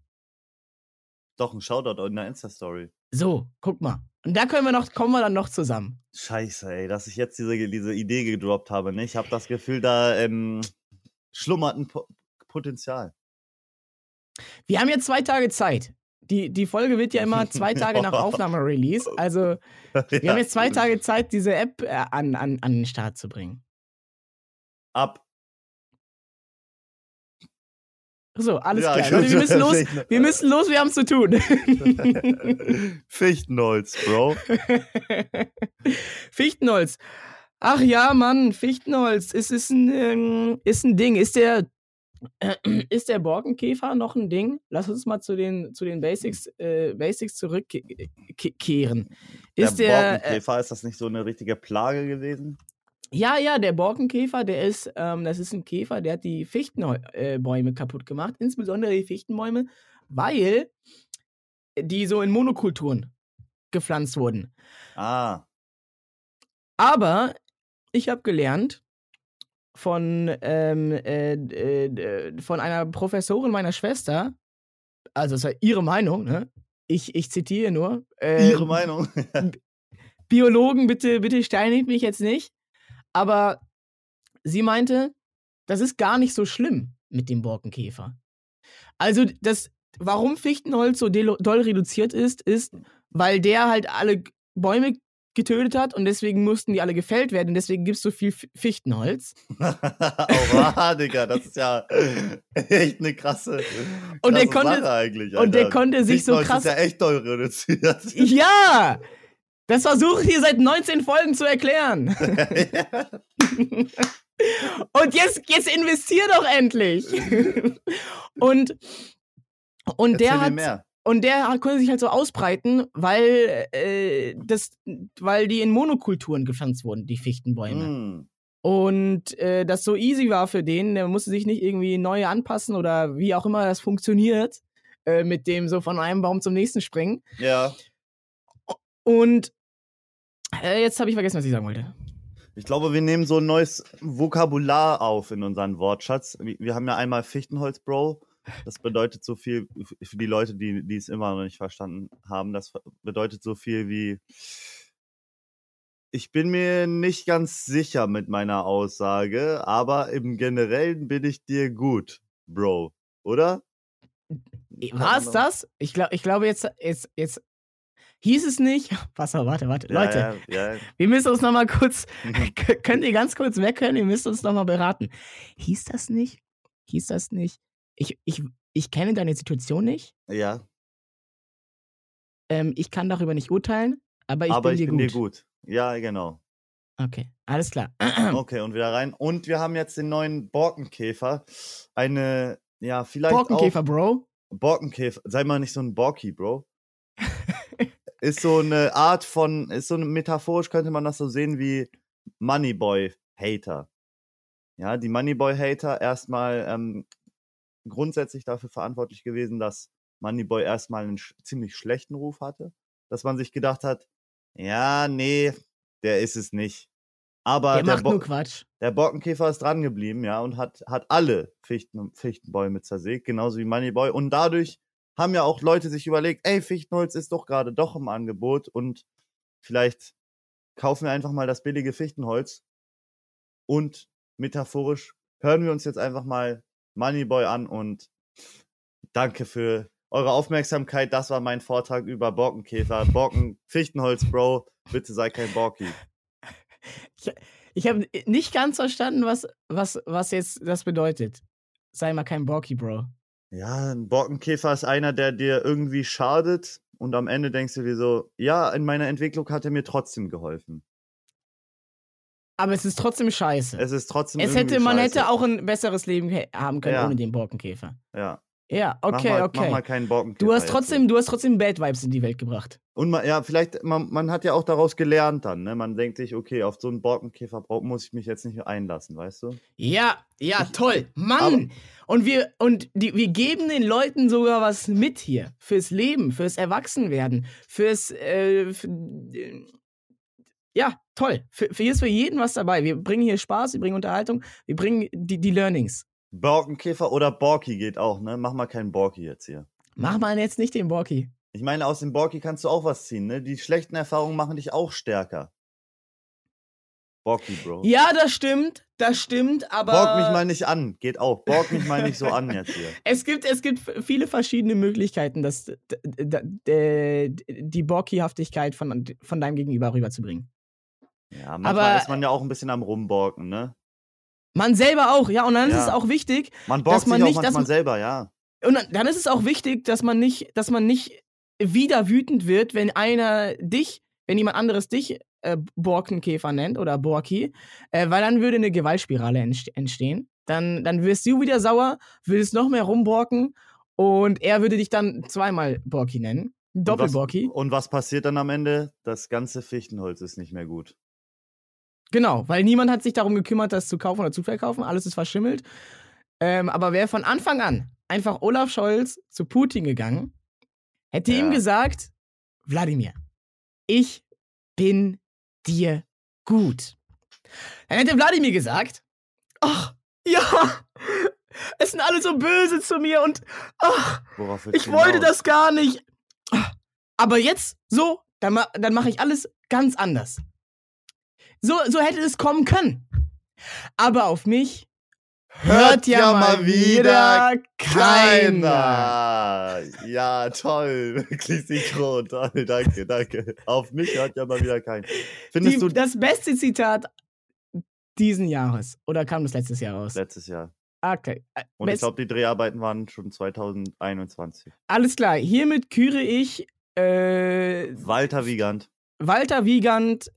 Doch, ein Shoutout in der Insta-Story. So, guck mal. Und da können wir noch, kommen wir dann noch zusammen. Scheiße, ey, dass ich jetzt diese, diese Idee gedroppt habe. Ne? Ich habe das Gefühl, da ähm, schlummert ein po Potenzial. Wir haben jetzt zwei Tage Zeit. Die, die Folge wird ja immer zwei Tage nach Aufnahme-Release. Also, wir haben jetzt zwei Tage Zeit, diese App äh, an, an, an den Start zu bringen. Ab. So, alles Ja, klar. Leute, wir müssen los. Wir müssen los, wir haben es zu tun. Fichtenholz, Bro. Fichtenholz. Ach ja, Mann, Fichtenholz. Es ist ein, ähm, ist ein Ding. Ist der, äh, ist der Borkenkäfer noch ein Ding? Lass uns mal zu den, zu den Basics, äh, Basics zurückkehren. Ist der der, äh, Borkenkäfer, ist das nicht so eine richtige Plage gewesen? Ja, ja, der Borkenkäfer, der ist, ähm, das ist ein Käfer, der hat die Fichtenbäume äh, kaputt gemacht, insbesondere die Fichtenbäume, weil die so in Monokulturen gepflanzt wurden. Ah, Aber ich habe gelernt von, ähm, äh, äh, von einer Professorin meiner Schwester, also das war ihre Meinung, ne? Ich, ich zitiere nur. ihre Meinung. Biologen, bitte, bitte steinigt mich jetzt nicht. Aber sie meinte, das ist gar nicht so schlimm mit dem Borkenkäfer. Also, das, warum Fichtenholz so doll reduziert ist, ist, weil der halt alle Bäume getötet hat und deswegen mussten die alle gefällt werden und deswegen gibt es so viel Fichtenholz. Oha, Digga, das ist ja echt eine krasse, Und der krasse konnte- Sache eigentlich, und der Alter. konnte sich so krass- ist ja echt doll reduziert. Ja! Das versuche ich hier seit 19 Folgen zu erklären. Und jetzt, jetzt investier doch endlich. Und, und der Erzähl hat. Und der konnte sich halt so ausbreiten, weil, äh, das, weil die in Monokulturen gepflanzt wurden, die Fichtenbäume. Mm. Und äh, das so easy war für den, der musste sich nicht irgendwie neu anpassen oder wie auch immer das funktioniert, äh, mit dem so von einem Baum zum nächsten springen. Ja. Und äh, jetzt habe ich vergessen, was ich sagen wollte. Ich glaube, wir nehmen so ein neues Vokabular auf in unseren Wortschatz. Wir haben ja einmal Fichtenholz, Bro. Das bedeutet so viel für die Leute, die, die es immer noch nicht verstanden haben. Das bedeutet so viel wie. Ich bin mir nicht ganz sicher mit meiner Aussage, aber im Generellen bin ich dir gut, Bro. Oder? War es das? Ich, glaub, ich glaube, jetzt, jetzt, jetzt hieß es nicht. Was, warte, warte. Ja, Leute, Ja, ja. wir müssen uns nochmal kurz. K- Könnt ihr ganz kurz weghören? Ihr müsst uns nochmal beraten. Hieß das nicht? Hieß das nicht? Ich, ich, ich kenne deine Situation nicht. ja. Ähm, ich kann darüber nicht urteilen, aber ich aber bin, ich dir, bin gut. dir gut. Ja, genau. Okay, alles klar. Okay, und wieder rein. Und wir haben jetzt den neuen Borkenkäfer. Eine, ja, vielleicht Borkenkäfer, auch Bro. Borkenkäfer. Sei mal nicht so ein Borky, Bro. Ist so eine Art von, ist so eine, metaphorisch könnte man das so sehen wie Moneyboy-Hater. Ja, die Moneyboy-Hater erstmal ähm, grundsätzlich dafür verantwortlich gewesen, dass Moneyboy erstmal einen sch ziemlich schlechten Ruf hatte. Dass man sich gedacht hat, ja, nee, der ist es nicht. Aber Der der, macht Bo nur Quatsch. der Borkenkäfer ist dran geblieben, ja, und hat, hat alle Fichten, Fichtenbäume zersägt, genauso wie Moneyboy. Und dadurch haben ja auch Leute sich überlegt, ey, Fichtenholz ist doch gerade doch im Angebot und vielleicht kaufen wir einfach mal das billige Fichtenholz und metaphorisch hören wir uns jetzt einfach mal Moneyboy an und danke für eure Aufmerksamkeit. Das war mein Vortrag über Borkenkäfer. Borken, Fichtenholz, Bro, bitte sei kein Borki. Ich habe nicht ganz verstanden, was, was, was jetzt das bedeutet. Sei mal kein Borky, Bro. Ja, ein Borkenkäfer ist einer, der dir irgendwie schadet und am Ende denkst du dir so, ja, in meiner Entwicklung hat er mir trotzdem geholfen. Aber es ist trotzdem scheiße. Es ist trotzdem Es hätte, man scheiße. hätte auch ein besseres Leben haben können Ja. ohne den Borkenkäfer. Ja, Ja, mach okay, mal, okay. Mach mal keinen Borkenkäfer. du hast trotzdem, du hast trotzdem Bad Vibes in die Welt gebracht. Und man, ja, vielleicht, man, man hat ja auch daraus gelernt dann, ne? Man denkt sich, okay, auf so einen Borkenkäfer muss ich mich jetzt nicht einlassen, weißt du? Ja, ja, toll. Mann! und wir, und die, wir geben den Leuten sogar was mit hier. Fürs Leben, fürs Erwachsenwerden, fürs, äh, f- äh, ja, toll. Für, für hier ist für jeden was dabei. Wir bringen hier Spaß, wir bringen Unterhaltung, wir bringen die, die Learnings. Borkenkäfer oder Borki geht auch, ne? Mach mal keinen Borki jetzt hier. Mach mal jetzt nicht den Borki. Ich meine, aus dem Borki kannst du auch was ziehen, ne? Die schlechten Erfahrungen machen dich auch stärker. Borki, Bro. Ja, das stimmt, das stimmt, aber. Borg mich mal nicht an, geht auch. Borg mich mal nicht so an jetzt hier. Es gibt, es gibt viele verschiedene Möglichkeiten, das, die Borki-Haftigkeit von, von deinem Gegenüber rüberzubringen. Ja, manchmal Aber- ist man ja auch ein bisschen am Rumborken, ne? Man selber auch, ja, und dann ist Ja. es auch wichtig, Man Dass man sich nicht- auch dass man- selber, ja. und dann, dann ist es auch wichtig, dass man nicht, dass man nicht wieder wütend wird, wenn einer dich, wenn jemand anderes dich äh, Borkenkäfer nennt oder Borki, äh, weil dann würde eine Gewaltspirale entst- entstehen. Dann, dann wirst du wieder sauer, würdest noch mehr rumborken und er würde dich dann zweimal Borki nennen. Und was- Doppelborki. Und was passiert dann am Ende? Das ganze Fichtenholz ist nicht mehr gut. Genau, weil niemand hat sich darum gekümmert, das zu kaufen oder zu verkaufen. Alles ist verschimmelt. Ähm, aber wäre von Anfang an einfach Olaf Scholz zu Putin gegangen, hätte Ja. ihm gesagt, Wladimir, ich bin dir gut. Dann hätte Wladimir gesagt, ach, ja, es sind alle so böse zu mir und ach, ich du wollte das gar nicht. Aber jetzt so, dann, ma dann mache ich alles ganz anders. So, so hätte es kommen können. Aber auf mich hört ja, mal wieder keiner. Keiner. Ja, toll. Wirklich synchron. Toll, danke, danke. Auf mich hört ja mal wieder keiner. Findest Die, du das beste Zitat diesen Jahres. Oder kam das letztes Jahr raus? letztes Jahr? Okay. äh, Und ich glaube, die Dreharbeiten waren schon 2021. Alles klar. Hiermit küre ich äh, Walter Wiegand. Walter Wiegand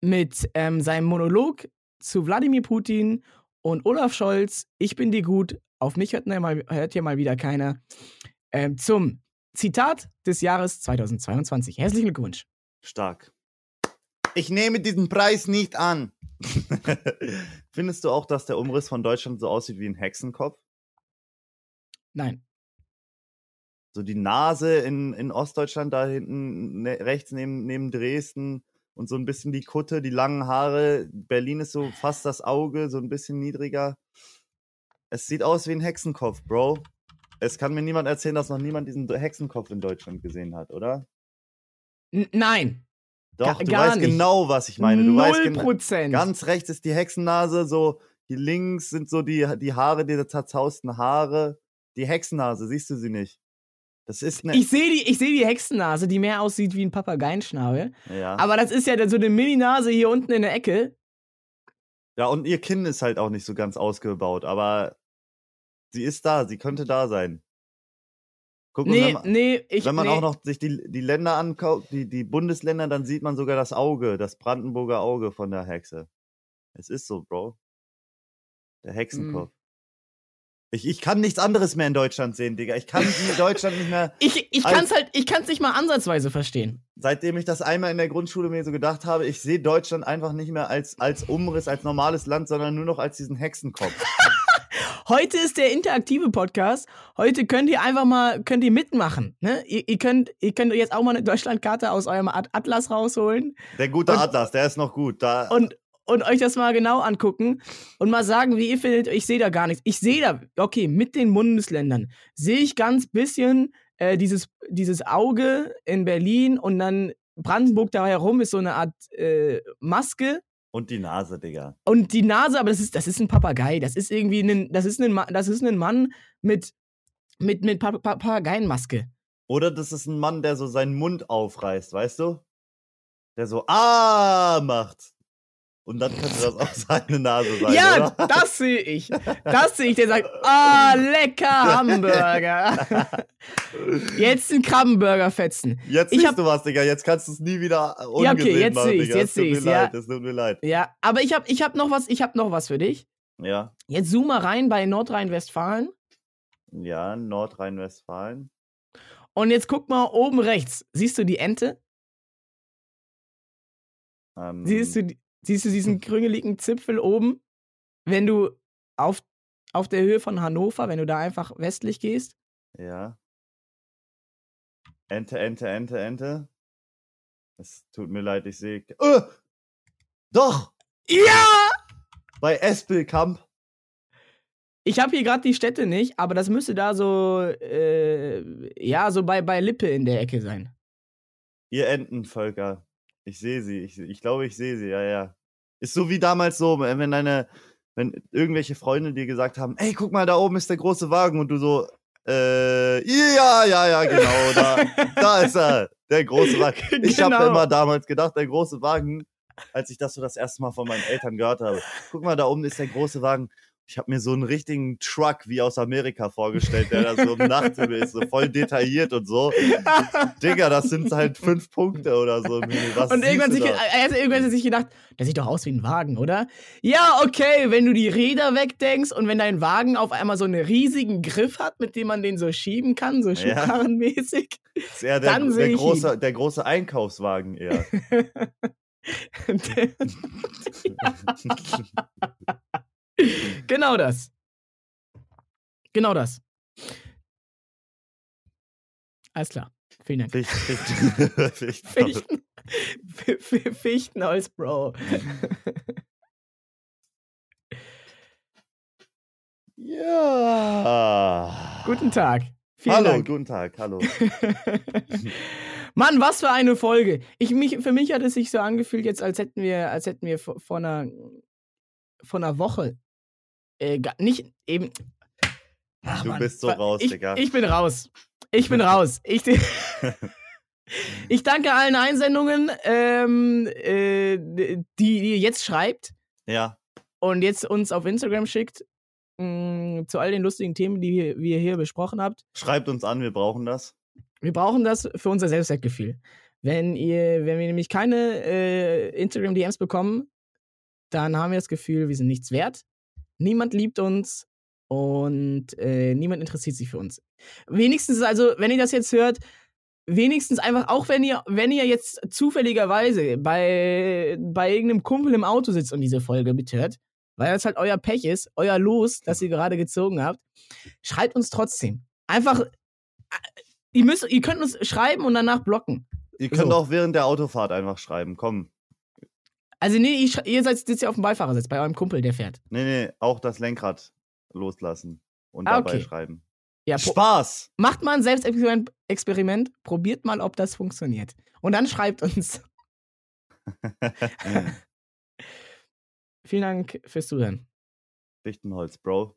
mit ähm, seinem Monolog zu Wladimir Putin und Olaf Scholz, ich bin dir gut, auf mich hört, ne, mal, hört hier mal wieder keiner. Ähm, zum Zitat des Jahres 2022. Herzlichen Glückwunsch. Stark. Ich nehme diesen Preis nicht an. Findest du auch, dass der Umriss von Deutschland so aussieht wie ein Hexenkopf? Nein. So die Nase in, in Ostdeutschland da hinten ne, rechts neben, neben Dresden und so ein bisschen die Kutte, die langen Haare. Berlin ist so fast das Auge, so ein bisschen niedriger. Es sieht aus wie ein Hexenkopf, Bro. Es kann mir niemand erzählen, dass noch niemand diesen Hexenkopf in Deutschland gesehen hat, oder? Nein. Doch, Ga- du gar weißt nicht. genau, was ich meine. Du weißt Null gen- Prozent. Ganz rechts ist die Hexennase, so hier links sind so die, die Haare, die zerzausten Haare. Die Hexennase, siehst du sie nicht? Das ist eine. Ich sehe die, ich seh die Hexennase, die mehr aussieht wie ein Papageienschnabel. ja. Aber das ist ja so eine Mini-Nase hier unten in der Ecke. ja, und ihr Kinn ist halt auch nicht so ganz ausgebaut, aber sie ist da, sie könnte da sein. Guck mal, Nee, wenn man, nee, ich. wenn man nee. auch noch sich die, die Länder anguckt, die, die Bundesländer, dann sieht man sogar das Auge, das Brandenburger Auge von der Hexe. Es ist so, Bro. Der Hexenkopf. Ich, ich kann nichts anderes mehr in Deutschland sehen, Digga. Ich kann Deutschland nicht mehr. Ich, ich kann es halt, ich kann es nicht mal ansatzweise verstehen. Seitdem ich das einmal in der Grundschule mir so gedacht habe, ich sehe Deutschland einfach nicht mehr als, als Umriss, als normales Land, sondern nur noch als diesen Hexenkopf. Heute ist der interaktive Podcast. Heute könnt ihr einfach mal, könnt ihr mitmachen. Ne? Ihr, ihr, könnt, ihr könnt jetzt auch mal eine Deutschlandkarte aus eurem At- Atlas rausholen Der gute Und- Atlas, der ist noch gut. Da, und, und euch das mal genau angucken und mal sagen, wie ihr findet. Ich sehe da gar nichts. Ich sehe da, okay, mit den Bundesländern sehe ich ganz bisschen äh, dieses, dieses Auge in Berlin und dann Brandenburg da herum ist so eine Art äh, Maske. und die Nase, Digga. Und die Nase, aber das ist, das ist ein Papagei. Das ist irgendwie ein, das ist ein, das ist ein Mann mit, mit, mit Pa- Pa- Papageienmaske. Oder das ist ein Mann, der so seinen Mund aufreißt, weißt du? Der so Ah macht. Und dann könnte das auch seine Nase sein, ja, oder? das sehe ich. Das sehe ich. Der sagt, ah, lecker Hamburger. Jetzt ein Krabbenburger fetzen. Jetzt Ich siehst hab- du was, Digga. Jetzt kannst du es nie wieder ungesehen Ja, okay, jetzt machen, seh ich's, Digga. jetzt Es tut mir ja. leid, es tut mir leid. Ja, aber ich habe ich hab noch was, ich habe noch was für dich. Ja. Jetzt zoom mal rein bei Nordrhein-Westfalen Ja, Nordrhein-Westfalen. und jetzt guck mal oben rechts. Siehst du die Ente? Ähm, Siehst du, die- siehst du diesen krüngeligen Zipfel oben? Wenn du auf, auf der Höhe von Hannover, wenn du da einfach westlich gehst. Ja. Ente, Ente, Ente, Ente. Es tut mir leid, ich sehe. Äh, doch! Ja! Bei Espelkamp. Ich habe hier gerade die Städte nicht, aber das müsste da so, äh, ja, so bei, bei Lippe in der Ecke sein. Ihr Entenvölker. Ich sehe sie. Ich, ich glaube, ich sehe sie. Ja, ja. Ist so wie damals so, wenn deine, wenn irgendwelche Freunde dir gesagt haben, ey, guck mal, da oben ist der große Wagen und du so, äh, ja, ja, ja, genau, da, da ist er, der große Wagen. Ich habe Genau. immer damals gedacht, der große Wagen, als ich das so das erste Mal von meinen Eltern gehört habe. Guck mal, da oben ist der große Wagen. Ich habe mir so einen richtigen Truck wie aus Amerika vorgestellt, der da so im Nachthimmel ist, so voll detailliert und so. Digga, das sind halt fünf Punkte oder so. Was Und irgendwann, sich, also irgendwann hat er sich gedacht, der sieht doch aus wie ein Wagen, oder? Ja, okay, wenn du die Räder wegdenkst und wenn dein Wagen auf einmal so einen riesigen Griff hat, mit dem man den so schieben kann, so Ja. Schubkarrenmäßig. ist eher der, dann seh der, ich große, der große Einkaufswagen eher. genau das. Genau das. Alles klar. Vielen Dank. Ficht, Ficht, Ficht, Fichten. F- F- Fichtenholz, Bro. Ja. Guten Tag. Vielen Hallo, Dank. guten Tag, hallo. Mann, was für eine Folge. Ich, mich, für mich hat es sich so angefühlt, jetzt als hätten wir, als hätten wir vor, vor einer, vor einer Woche äh, nicht eben. Ach, Du Mann, bist so raus, ich, Digga. Ich bin raus. Ich bin raus. Ich, ich danke allen Einsendungen, ähm, äh, die, die ihr jetzt schreibt Ja, und jetzt uns auf Instagram schickt. mh, Zu all den lustigen Themen, die wir- wir hier besprochen habt. schreibt uns an, wir brauchen das. Wir brauchen das für unser Selbstwertgefühl. Wenn ihr, wenn wir nämlich keine äh, Instagram-DMs bekommen, dann haben wir das Gefühl, wir sind nichts wert. Niemand liebt uns Und äh, niemand interessiert sich für uns. Wenigstens, also, wenn ihr das jetzt hört, wenigstens einfach, auch wenn ihr, wenn ihr jetzt zufälligerweise bei, bei irgendeinem Kumpel im Auto sitzt und diese Folge mithört, weil das halt euer Pech ist, euer Los, das ihr gerade gezogen habt, schreibt uns trotzdem. Einfach, äh, ihr, müsst, ihr könnt uns schreiben und danach blocken. Ihr könnt So. auch während der Autofahrt einfach schreiben. Komm. Also, nee, ihr, sch- ihr seid sitzt ja auf dem Beifahrersitz bei eurem Kumpel, der fährt. Nee, nee, auch das Lenkrad loslassen und Ah, dabei okay. schreiben. Ja, Spaß! macht mal ein Selbstexperiment, Experiment, probiert mal, ob das funktioniert. Und dann schreibt uns. Vielen Dank fürs Zuhören. Fichtenholz, Bro.